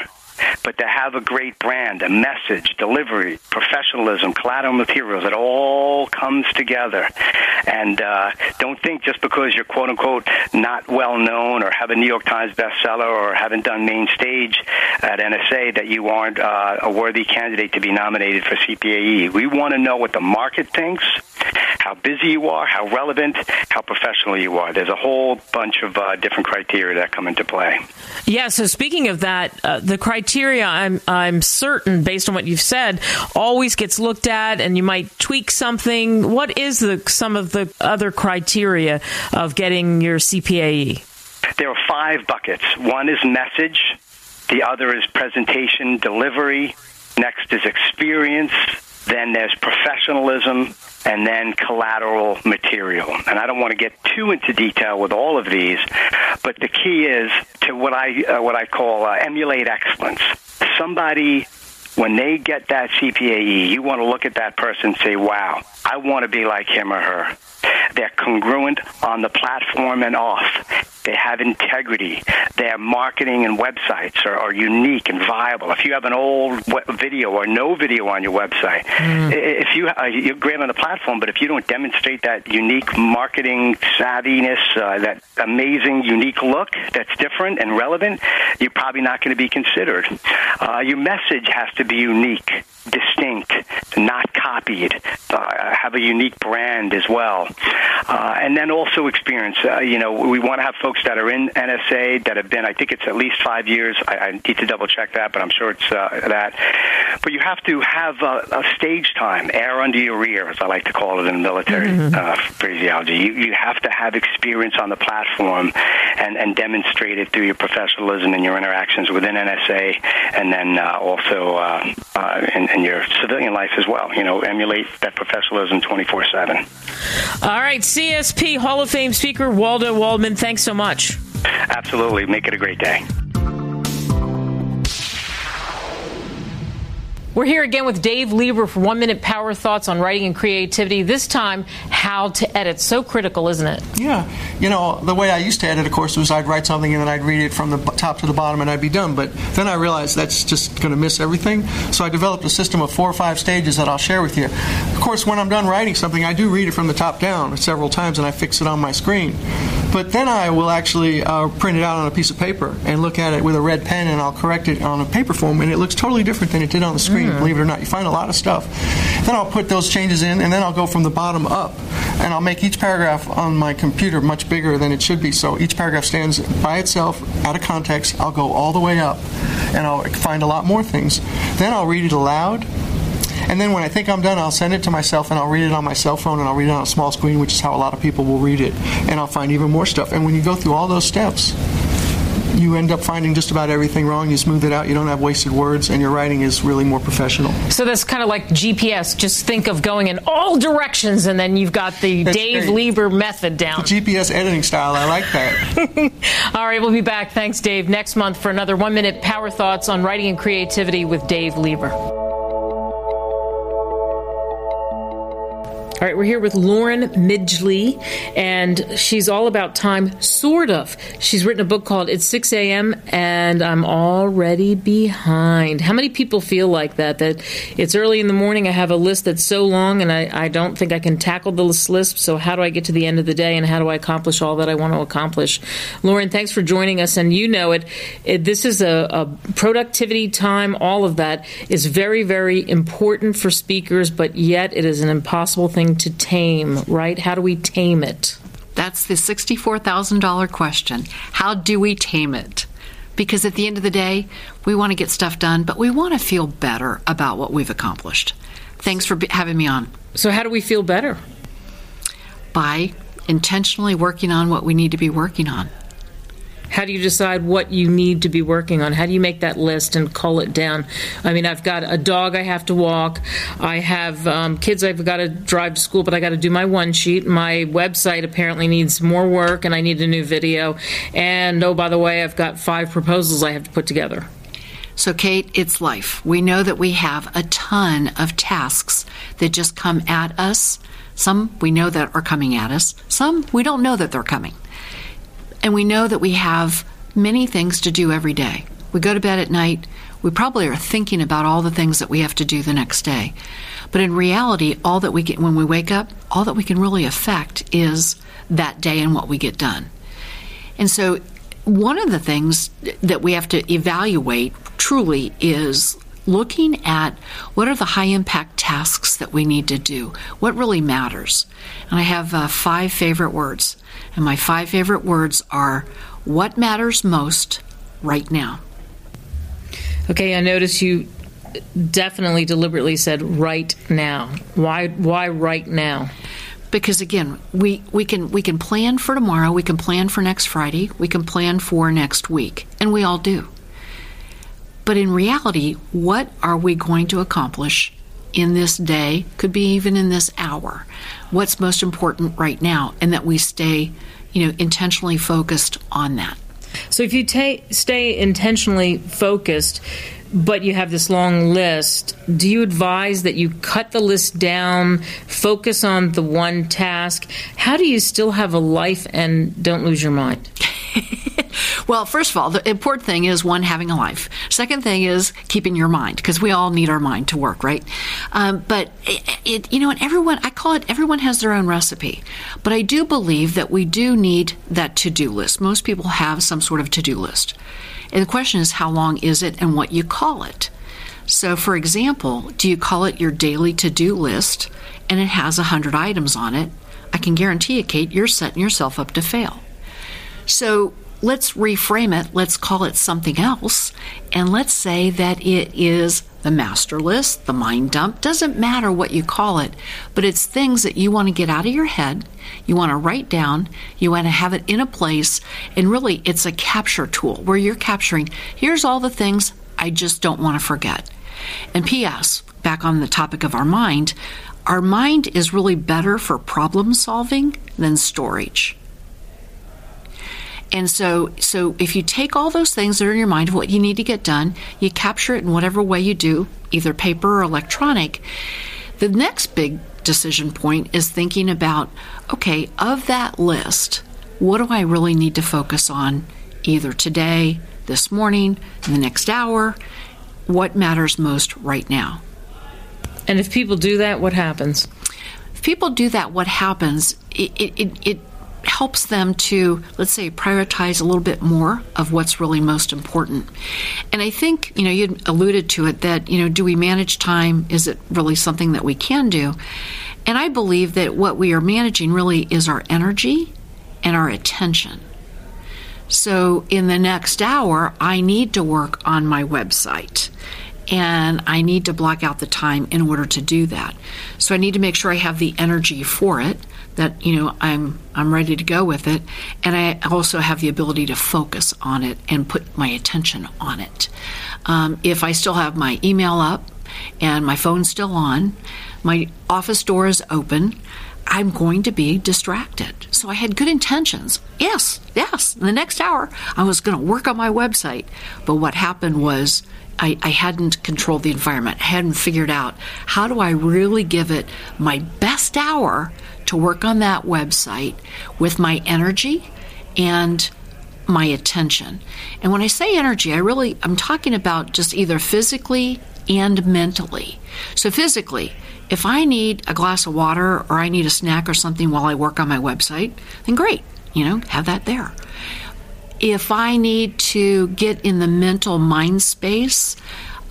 but to have a great brand, a message, delivery, professionalism, collateral materials, it all comes together. And uh, don't think just because you're quote unquote not well known or have a New York Times bestseller or haven't done main stage at NSA that you aren't uh, a worthy candidate to be nominated for CPAE. We want to know what the market thinks, how busy you are, how relevant, how professional you are. There's a whole bunch of uh, different criteria that come into play. Yeah. So speaking of that, uh, the criteria, I'm I'm certain, based on what you've said, always gets looked at, and you might tweak something. What is the some of the other criteria of getting your CPAE? There are five buckets. One is message. The other is presentation delivery. Next is experience. Then there's professionalism and then collateral material. And I don't want to get too into detail with all of these, but the key is to what I uh, what I call uh, emulate excellence. Somebody when they get that CPAE, you want to look at that person and say, "Wow, I want to be like him or her." They're congruent on the platform and off They have integrity. Their marketing and websites are, are unique and viable. If you have an old video or no video on your website, mm. if you uh, you're great on the platform, but if you don't demonstrate that unique marketing savviness, uh, that amazing unique look that's different and relevant, you're probably not going to be considered. Uh, your message has to be unique, distinct, not copied, uh, have a unique brand as well, uh, and then also experience. Uh, you know, we want to have folks that are in NSA that have been. I think it's at least five years. I, I need to double check that, but I'm sure it's uh, that. But you have to have a, a, stage time, air under your ear, as I like to call it in military mm-hmm. uh, phraseology. You, you have to have experience on the platform and, and demonstrate it through your professionalism and your interactions within NSA, and then uh, also uh, uh, in, in your civilian life as well. You know, emulate that professionalism 24 7. All right, CSP Hall of Fame speaker Waldo Waldman, thanks so much. Absolutely. Make it a great day. We're here again with Dave Lieber for One Minute Power Thoughts on Writing and Creativity. This time, how to edit. So critical, isn't it? Yeah. You know, the way I used to edit, of course, was I'd write something and then I'd read it from the top to the bottom and I'd be done. But then I realized that's just going to miss everything. So I developed a system of four or five stages that I'll share with you. Of course, when I'm done writing something, I do read it from the top down several times and I fix it on my screen. But then I will actually uh, print it out on a piece of paper and look at it with a red pen and I'll correct it on a paper form and it looks totally different than it did on the screen, mm. believe it or not. You find a lot of stuff. Then I'll put those changes in and then I'll go from the bottom up and I'll make each paragraph on my computer much bigger than it should be. So each paragraph stands by itself, out of context. I'll go all the way up and I'll find a lot more things. Then I'll read it aloud and then when I think I'm done, I'll send it to myself and I'll read it on my cell phone and I'll read it on a small screen, which is how a lot of people will read it. And I'll find even more stuff. And when you go through all those steps, you end up finding just about everything wrong. You smooth it out. You don't have wasted words, and your writing is really more professional. So that's kind of like GPS. Just think of going in all directions, and then you've got the Dave great. Lieber method down. The GPS editing style. I like that. all right, we'll be back. Thanks, Dave. Next month for another one minute power thoughts on writing and creativity with Dave Lieber. All right, we're here with Lauren Midgley, and she's all about time, sort of. She's written a book called It's 6 a.m., and I'm already behind. How many people feel like that? That it's early in the morning, I have a list that's so long, and I, I don't think I can tackle this list, so how do I get to the end of the day, and how do I accomplish all that I want to accomplish? Lauren, thanks for joining us, and you know it. it this is a, a productivity time, all of that is very, very important for speakers, but yet it is an impossible thing to tame, right? How do we tame it? That's the $64,000 question. How do we tame it? Because at the end of the day, we want to get stuff done, but we want to feel better about what we've accomplished. Thanks for having me on. So, how do we feel better? By intentionally working on what we need to be working on. How do you decide what you need to be working on? How do you make that list and cull it down? I mean, I've got a dog I have to walk. I have um, kids I've got to drive to school, but I got to do my one sheet. My website apparently needs more work, and I need a new video. And oh, by the way, I've got five proposals I have to put together. So, Kate, it's life. We know that we have a ton of tasks that just come at us. Some we know that are coming at us, some we don't know that they're coming. And we know that we have many things to do every day. We go to bed at night, we probably are thinking about all the things that we have to do the next day. But in reality, all that we get when we wake up, all that we can really affect is that day and what we get done. And so, one of the things that we have to evaluate truly is looking at what are the high impact tasks that we need to do, what really matters. And I have uh, five favorite words. And my five favorite words are what matters most right now. Okay, I notice you definitely deliberately said right now. Why why right now? Because again, we, we can we can plan for tomorrow, we can plan for next Friday, we can plan for next week, and we all do. But in reality, what are we going to accomplish in this day, could be even in this hour? What's most important right now, and that we stay, you know, intentionally focused on that. So if you ta- stay intentionally focused, but you have this long list, do you advise that you cut the list down, focus on the one task? How do you still have a life and don't lose your mind? well, first of all, the important thing is one having a life. Second thing is keeping your mind because we all need our mind to work, right? Um, but it, it, you know, and everyone, I call it everyone has their own recipe. But I do believe that we do need that to do list. Most people have some sort of to do list, and the question is how long is it and what you call it. So, for example, do you call it your daily to do list and it has 100 items on it? I can guarantee you, Kate, you're setting yourself up to fail. So, let's reframe it. Let's call it something else. And let's say that it is the master list, the mind dump. Doesn't matter what you call it, but it's things that you want to get out of your head. You want to write down. You want to have it in a place. And really, it's a capture tool where you're capturing here's all the things I just don't want to forget. And P.S., back on the topic of our mind, our mind is really better for problem solving than storage. And so, so if you take all those things that are in your mind of what you need to get done, you capture it in whatever way you do, either paper or electronic. The next big decision point is thinking about, okay, of that list, what do I really need to focus on either today, this morning, in the next hour? What matters most right now? And if people do that, what happens? If people do that, what happens? It, it, it, it helps them to, let's say, prioritize a little bit more of what's really most important. And I think, you know, you alluded to it that, you know, do we manage time? Is it really something that we can do? And I believe that what we are managing really is our energy and our attention. So in the next hour, I need to work on my website and I need to block out the time in order to do that. So I need to make sure I have the energy for it that you know I'm I'm ready to go with it and I also have the ability to focus on it and put my attention on it. Um, if I still have my email up and my phone's still on, my office door is open, I'm going to be distracted. So I had good intentions. Yes, yes. The next hour, I was going to work on my website. But what happened was I, I, hadn't controlled the environment. I hadn't figured out how do I really give it my best hour to work on that website with my energy and my attention. And when I say energy, I really I'm talking about just either physically and mentally. So physically, if I need a glass of water or I need a snack or something while I work on my website, then great, you know, have that there. If I need to get in the mental mind space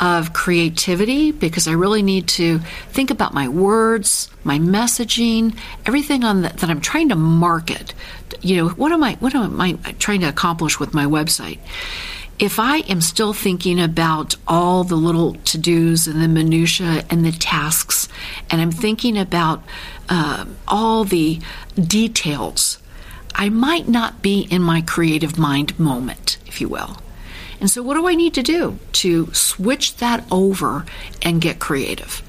of creativity because I really need to think about my words, my messaging, everything on the, that I'm trying to market. You know, what am I what am I trying to accomplish with my website? if I am still thinking about all the little to dos and the minutiae and the tasks, and I'm thinking about uh, all the details, I might not be in my creative mind moment, if you will. And so, what do I need to do to switch that over and get creative?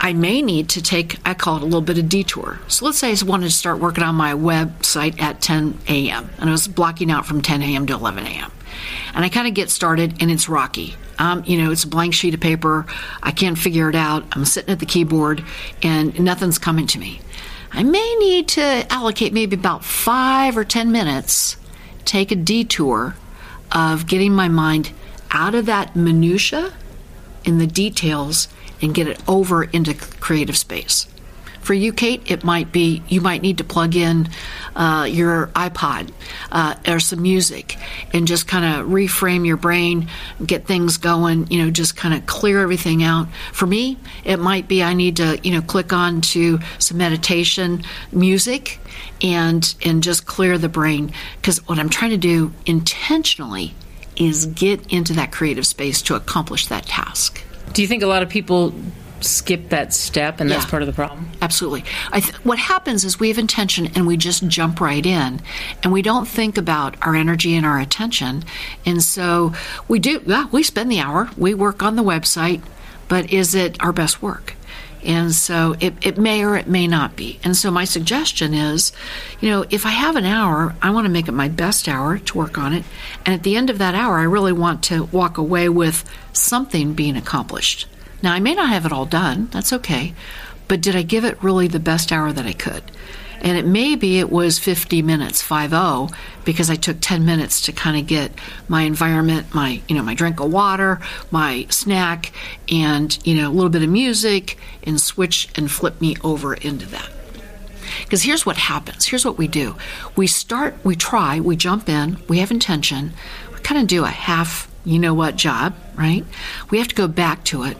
I may need to take, I call it a little bit of detour. So let's say I wanted to start working on my website at 10 a.m. and I was blocking out from 10 a.m. to 11 a.m. And I kind of get started and it's rocky. Um, you know, it's a blank sheet of paper. I can't figure it out. I'm sitting at the keyboard and nothing's coming to me. I may need to allocate maybe about five or 10 minutes, take a detour of getting my mind out of that minutia in the details and get it over into creative space. For you, Kate, it might be you might need to plug in uh, your iPod uh, or some music and just kind of reframe your brain, get things going. You know, just kind of clear everything out. For me, it might be I need to you know click on to some meditation music and and just clear the brain because what I'm trying to do intentionally is get into that creative space to accomplish that task. Do you think a lot of people skip that step and that's Yeah. part of the problem? Absolutely. I th- what happens is we have intention and we just jump right in and we don't think about our energy and our attention. And so we do, yeah, we spend the hour, we work on the website, but is it our best work? And so it, it may or it may not be. And so my suggestion is, you know, if I have an hour, I want to make it my best hour to work on it. And at the end of that hour, I really want to walk away with something being accomplished. Now, I may not have it all done, that's okay, but did I give it really the best hour that I could? And it may be it was 50 minutes, 5-0, because I took 10 minutes to kind of get my environment, my, you know, my drink of water, my snack, and, you know, a little bit of music, and switch and flip me over into that. Because here's what happens. Here's what we do. We start, we try, we jump in, we have intention, we kind of do a half, you know what job, right? We have to go back to it.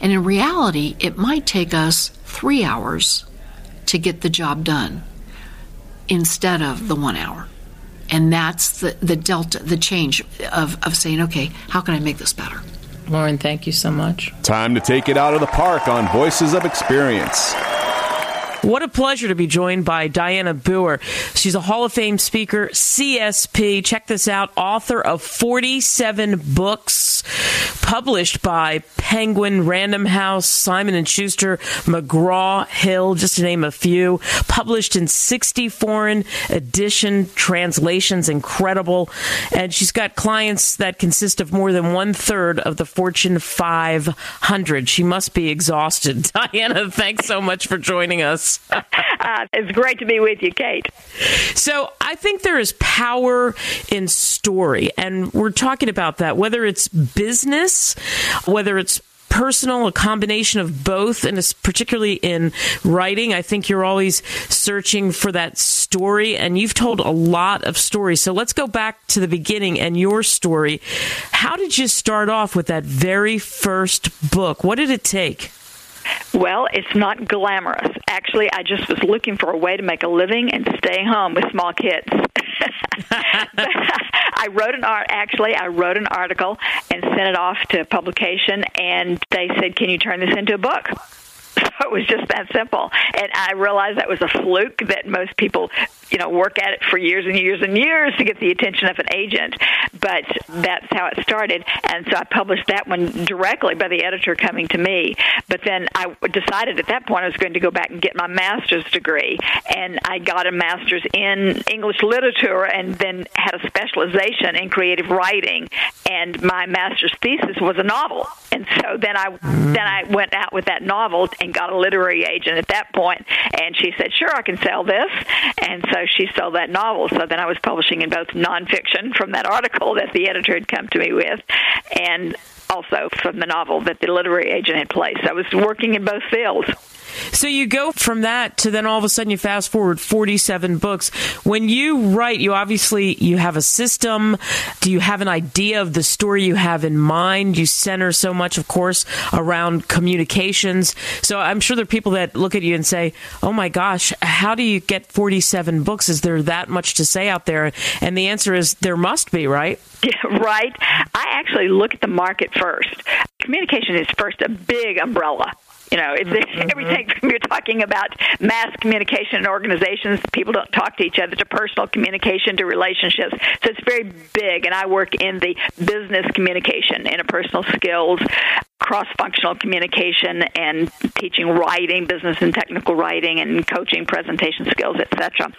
And in reality, it might take us three hours to get the job done instead of the one hour. And that's the, the delta, the change of, of saying, okay, how can I make this better? Lauren, thank you so much. Time to take it out of the park on Voices of Experience. What a pleasure to be joined by Diana Booher. She's a Hall of Fame speaker, CSP. Check this out. Author of 47 books published by Penguin, Random House, Simon and Schuster, McGraw Hill, just to name a few. Published in 60 foreign edition translations. Incredible. And she's got clients that consist of more than one third of the Fortune 500. She must be exhausted. Diana, thanks so much for joining us. uh, it's great to be with you, Kate. So I think there is power in story, and we're talking about that, whether it's business, whether it's personal, a combination of both, and it's particularly in writing. I think you're always searching for that story, and you've told a lot of stories. So let's go back to the beginning and your story. How did you start off with that very first book? What did it take? Well, it's not glamorous. Actually, I just was looking for a way to make a living and stay home with small kids. I wrote an art. Actually, I wrote an article and sent it off to publication, and they said, "Can you turn this into a book?" It was just that simple. And I realized that was a fluke that most people, you know, work at it for years and years and years to get the attention of an agent. But that's how it started. And so I published that one directly by the editor coming to me. But then I decided at that point I was going to go back and get my master's degree. And I got a master's in English literature and then had a specialization in creative writing. And my master's thesis was a novel. And so then I then I went out with that novel and got a literary agent at that point, and she said, "Sure, I can sell this." And so she sold that novel. So then I was publishing in both nonfiction from that article that the editor had come to me with, and also from the novel that the literary agent had placed. I was working in both fields. So you go from that to then all of a sudden you fast forward 47 books. When you write, you obviously you have a system. Do you have an idea of the story you have in mind? You center so much, of course, around communications. So I'm sure there are people that look at you and say, "Oh my gosh, how do you get 47 books? Is there that much to say out there?" And the answer is there must be, right? Right. I actually look at the market first. Communication is first a big umbrella you know, it's mm-hmm. everything from you're talking about mass communication in organizations, people don't talk to each other, to personal communication, to relationships. So it's very big, and I work in the business communication, interpersonal skills, cross-functional communication and teaching writing, business and technical writing, and coaching presentation skills, etc.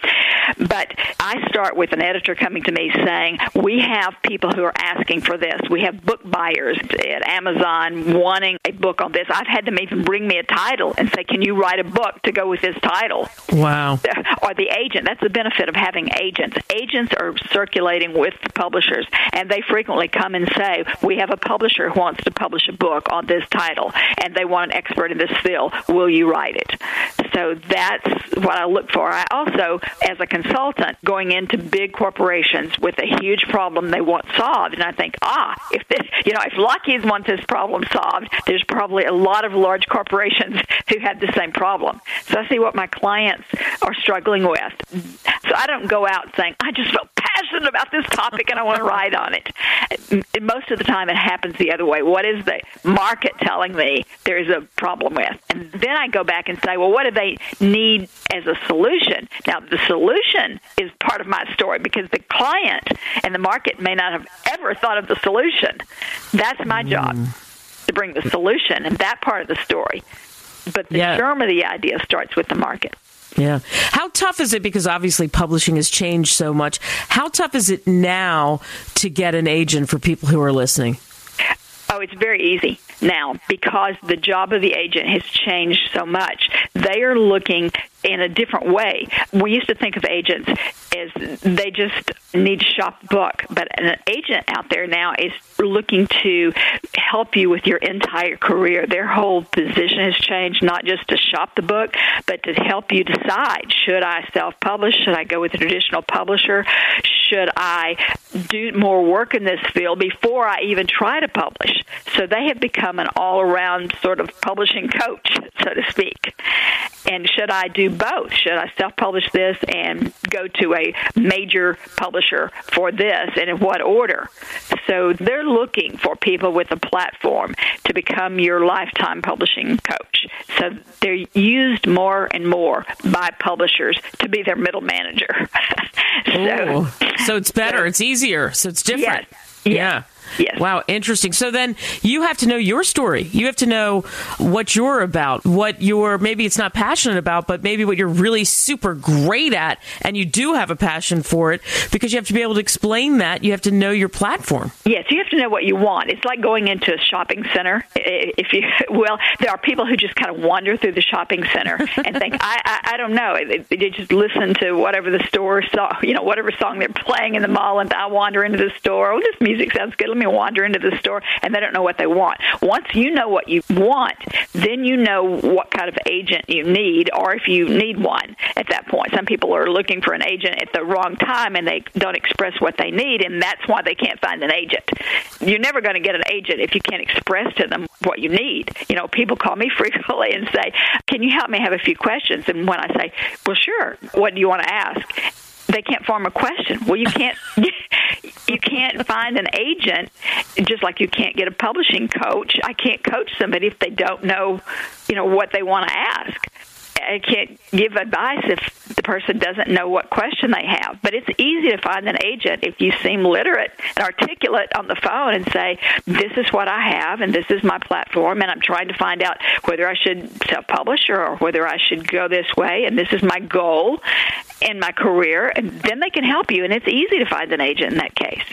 But I start with an editor coming to me saying, "We have people who are asking for this. We have book buyers at Amazon wanting a book on this. I've had them even bring me a title and say, "Can you write a book to go with this title?" Wow. Or the agent. That's the benefit of having agents. Agents are circulating with the publishers, and they frequently come and say, "We have a publisher who wants to publish a book on this title, and they want an expert in this field. Will you write it? So that's what I look for. I also, as a consultant, going into big corporations with a huge problem they want solved, and I think, ah, if this, you know, if Lockheed wants this problem solved, there's probably a lot of large corporations who have the same problem. So I see what my clients are struggling with. So I don't go out saying, I just feel passionate about this topic and I want to write on it. Most of the time, it happens the other way. What is the market telling me there is a problem with? And then I go back and say, well, what do they need as a solution? Now, the solution is part of my story because the client and the market may not have ever thought of the solution. That's my mm. job to bring the solution and that part of the story. But the yeah. germ of the idea starts with the market. Yeah. How tough is it? Because obviously publishing has changed so much. How tough is it now to get an agent for people who are listening? Oh, it's very easy now because the job of the agent has changed so much. They are looking in a different way. We used to think of agents as they just need to shop the book, but an agent out there now is looking to help you with your entire career. Their whole position has changed, not just to shop the book, but to help you decide should I self publish? Should I go with a traditional publisher? Should I do more work in this field before I even try to publish? So they have become an all around sort of publishing coach, so to speak. And should I do both? Should I self publish this and go to a major publisher for this and in what order? So they're looking for people with a platform to become your lifetime publishing coach. So they're used more and more by publishers to be their middle manager. so, so it's better, so, it's easier, so it's different. Yes, yeah. Yes. Wow, interesting. So then you have to know your story. You have to know what you're about, what you're maybe it's not passionate about, but maybe what you're really super great at, and you do have a passion for it because you have to be able to explain that. You have to know your platform. Yes, you have to know what you want. It's like going into a shopping center. If you well, there are people who just kind of wander through the shopping center and think, I, I, I don't know. They, just listen to whatever the store song, you know, whatever song they're playing in the mall, and I wander into the store. Oh, this music sounds good. Let me wander into the store and they don't know what they want. Once you know what you want, then you know what kind of agent you need or if you need one at that point. Some people are looking for an agent at the wrong time and they don't express what they need and that's why they can't find an agent. You're never going to get an agent if you can't express to them what you need. You know, people call me frequently and say, "Can you help me have a few questions?" And when I say, "Well, sure. What do you want to ask?" They can't form a question. Well, you can't you can't find an agent just like you can't get a publishing coach. I can't coach somebody if they don't know, you know, what they want to ask. I can't give advice if the person doesn't know what question they have. But it's easy to find an agent if you seem literate and articulate on the phone and say, "This is what I have, and this is my platform, and I'm trying to find out whether I should self-publish or whether I should go this way, and this is my goal in my career." And then they can help you, and it's easy to find an agent in that case.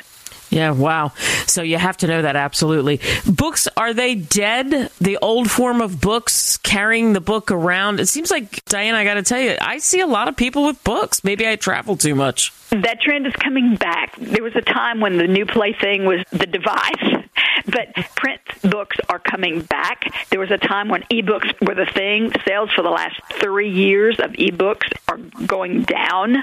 Yeah, wow. So you have to know that absolutely. Books, are they dead? The old form of books, carrying the book around? It seems like, Diane, I got to tell you, I see a lot of people with books. Maybe I travel too much. That trend is coming back. There was a time when the new plaything was the device, but print books are coming back. There was a time when ebooks were the thing. Sales for the last three years of ebooks are going down.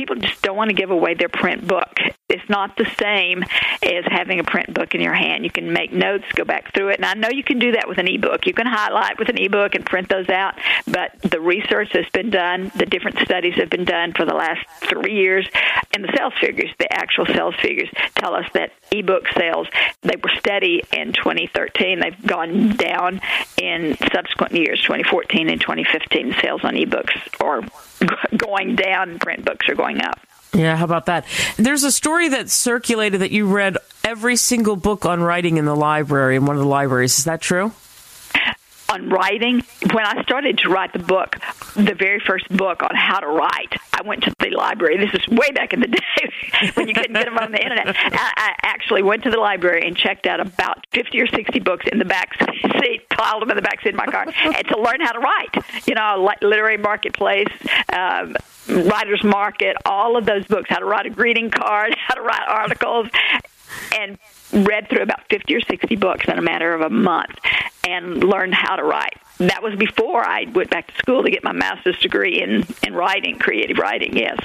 People just don't want to give away their print book. It's not the same as having a print book in your hand. You can make notes, go back through it, and I know you can do that with an ebook. You can highlight with an ebook and print those out, but the research that's been done, the different studies have been done for the last three years, and the sales figures, the actual sales figures, tell us that ebook sales they were steady in 2013. They've gone down in subsequent years, 2014 and 2015. Sales on ebooks are going down, print books are going up. Yeah, how about that? There's a story that circulated that you read every single book on writing in the library, in one of the libraries. Is that true? On writing. When I started to write the book, the very first book on how to write, I went to the library. This is way back in the day when you couldn't get them on the internet. I, actually went to the library and checked out about 50 or 60 books in the back seat, piled them in the back seat of my car, and to learn how to write. You know, literary marketplace. Um, Writer's Market, all of those books, how to write a greeting card, how to write articles, and read through about 50 or 60 books in a matter of a month and learned how to write. That was before I went back to school to get my master's degree in, in writing, creative writing. Yes,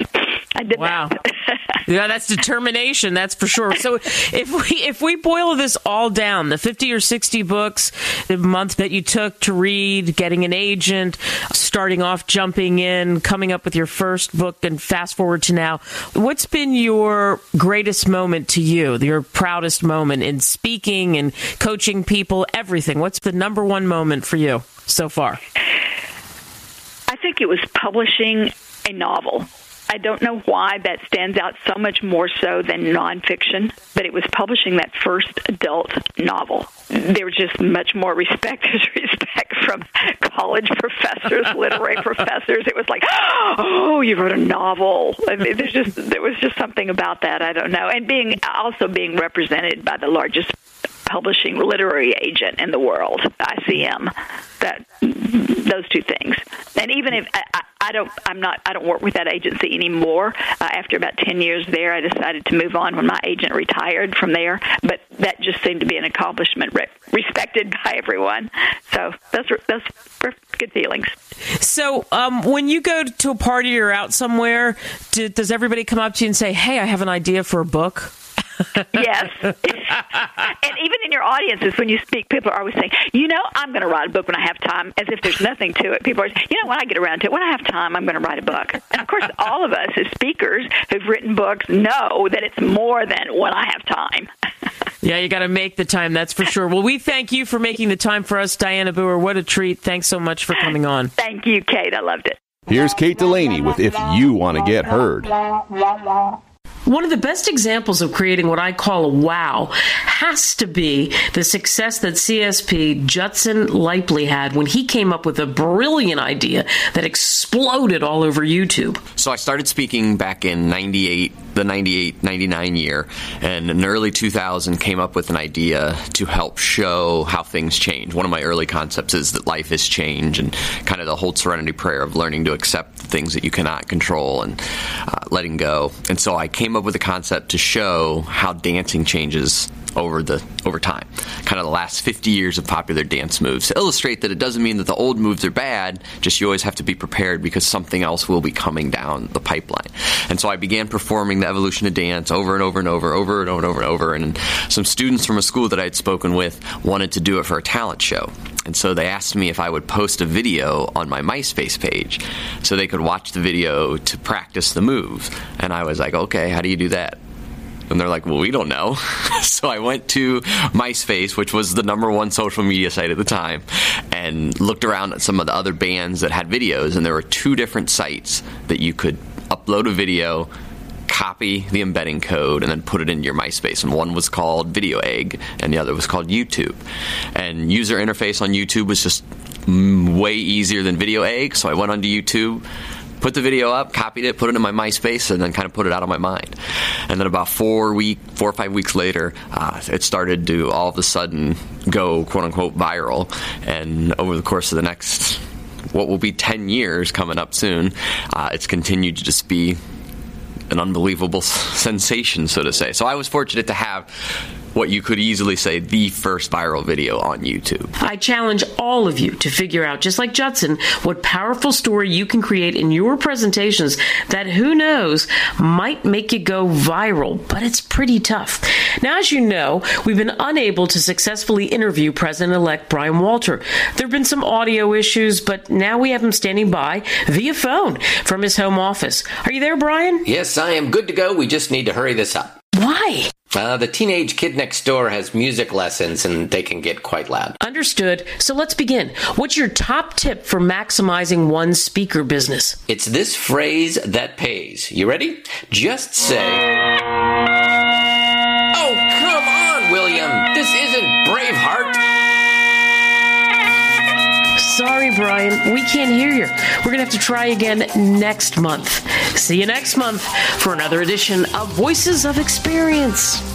I did wow. that. yeah, that's determination. That's for sure. So if we if we boil this all down, the fifty or sixty books, the month that you took to read, getting an agent, starting off, jumping in, coming up with your first book, and fast forward to now, what's been your greatest moment to you? Your proudest moment in speaking and coaching people, everything. What's the number one moment for you? So far? I think it was publishing a novel. I don't know why that stands out so much more so than nonfiction, but it was publishing that first adult novel. There was just much more respect as respect from college professors, literary professors. It was like, oh, you wrote a novel. I mean, there's just there was just something about that. I don't know, and being also being represented by the largest publishing literary agent in the world, ICM. That those two things. And even if I, I don't. I'm not. I don't work with that agency anymore. Uh, after about ten years there, I decided to move on when my agent retired from there. But that just seemed to be an accomplishment re- respected by everyone. So those are those were good feelings. So um, when you go to a party or out somewhere, do, does everybody come up to you and say, "Hey, I have an idea for a book"? Yes. and even in your audiences, when you speak, people are always saying, you know, I'm going to write a book when I have time, as if there's nothing to it. People are, you know, when I get around to it, when I have time, I'm going to write a book. And of course, all of us as speakers who've written books know that it's more than when I have time. yeah, you got to make the time, that's for sure. Well, we thank you for making the time for us, Diana Booher. What a treat. Thanks so much for coming on. Thank you, Kate. I loved it. Here's Kate Delaney with If You Want to Get Heard. One of the best examples of creating what I call a wow has to be the success that CSP Judson Laipply had when he came up with a brilliant idea that exploded all over YouTube. So I started speaking back in 98 the 98 99 year and in early 2000 came up with an idea to help show how things change. One of my early concepts is that life is change and kind of the whole serenity prayer of learning to accept the things that you cannot control and uh, letting go. And so i came up with a concept to show how dancing changes over the over time. Kind of the last 50 years of popular dance moves to illustrate that it doesn't mean that the old moves are bad. Just you always have to be prepared because something else will be coming down the pipeline. And so I began performing the evolution of dance over and over and over, over and over and over and over. And some students from a school that I'd spoken with wanted to do it for a talent show. And so they asked me if I would post a video on my MySpace page so they could watch the video to practice the move. And I was like, okay, how do you do that? And they're like, well, we don't know. so I went to MySpace, which was the number one social media site at the time, and looked around at some of the other bands that had videos. And there were two different sites that you could upload a video, copy the embedding code, and then put it into your MySpace. And one was called Video Egg, and the other was called YouTube. And user interface on YouTube was just way easier than Video Egg. So I went onto YouTube put the video up, copied it, put it in my MySpace, and then kind of put it out of my mind. And then about four week, four or five weeks later, uh, it started to all of a sudden go quote unquote viral. And over the course of the next what will be 10 years coming up soon, uh, it's continued to just be an unbelievable sensation, so to say. So I was fortunate to have what you could easily say the first viral video on YouTube. I challenge all of you to figure out, just like Judson, what powerful story you can create in your presentations that who knows might make you go viral, but it's pretty tough. Now, as you know, we've been unable to successfully interview President elect Brian Walter. There have been some audio issues, but now we have him standing by via phone from his home office. Are you there, Brian? Yes, I am good to go. We just need to hurry this up. Why? Uh, the teenage kid next door has music lessons and they can get quite loud. Understood. So let's begin. What's your top tip for maximizing one's speaker business? It's this phrase that pays. You ready? Just say, Oh, come on, William. This isn't Braveheart. Sorry, Brian, we can't hear you. We're going to have to try again next month. See you next month for another edition of Voices of Experience.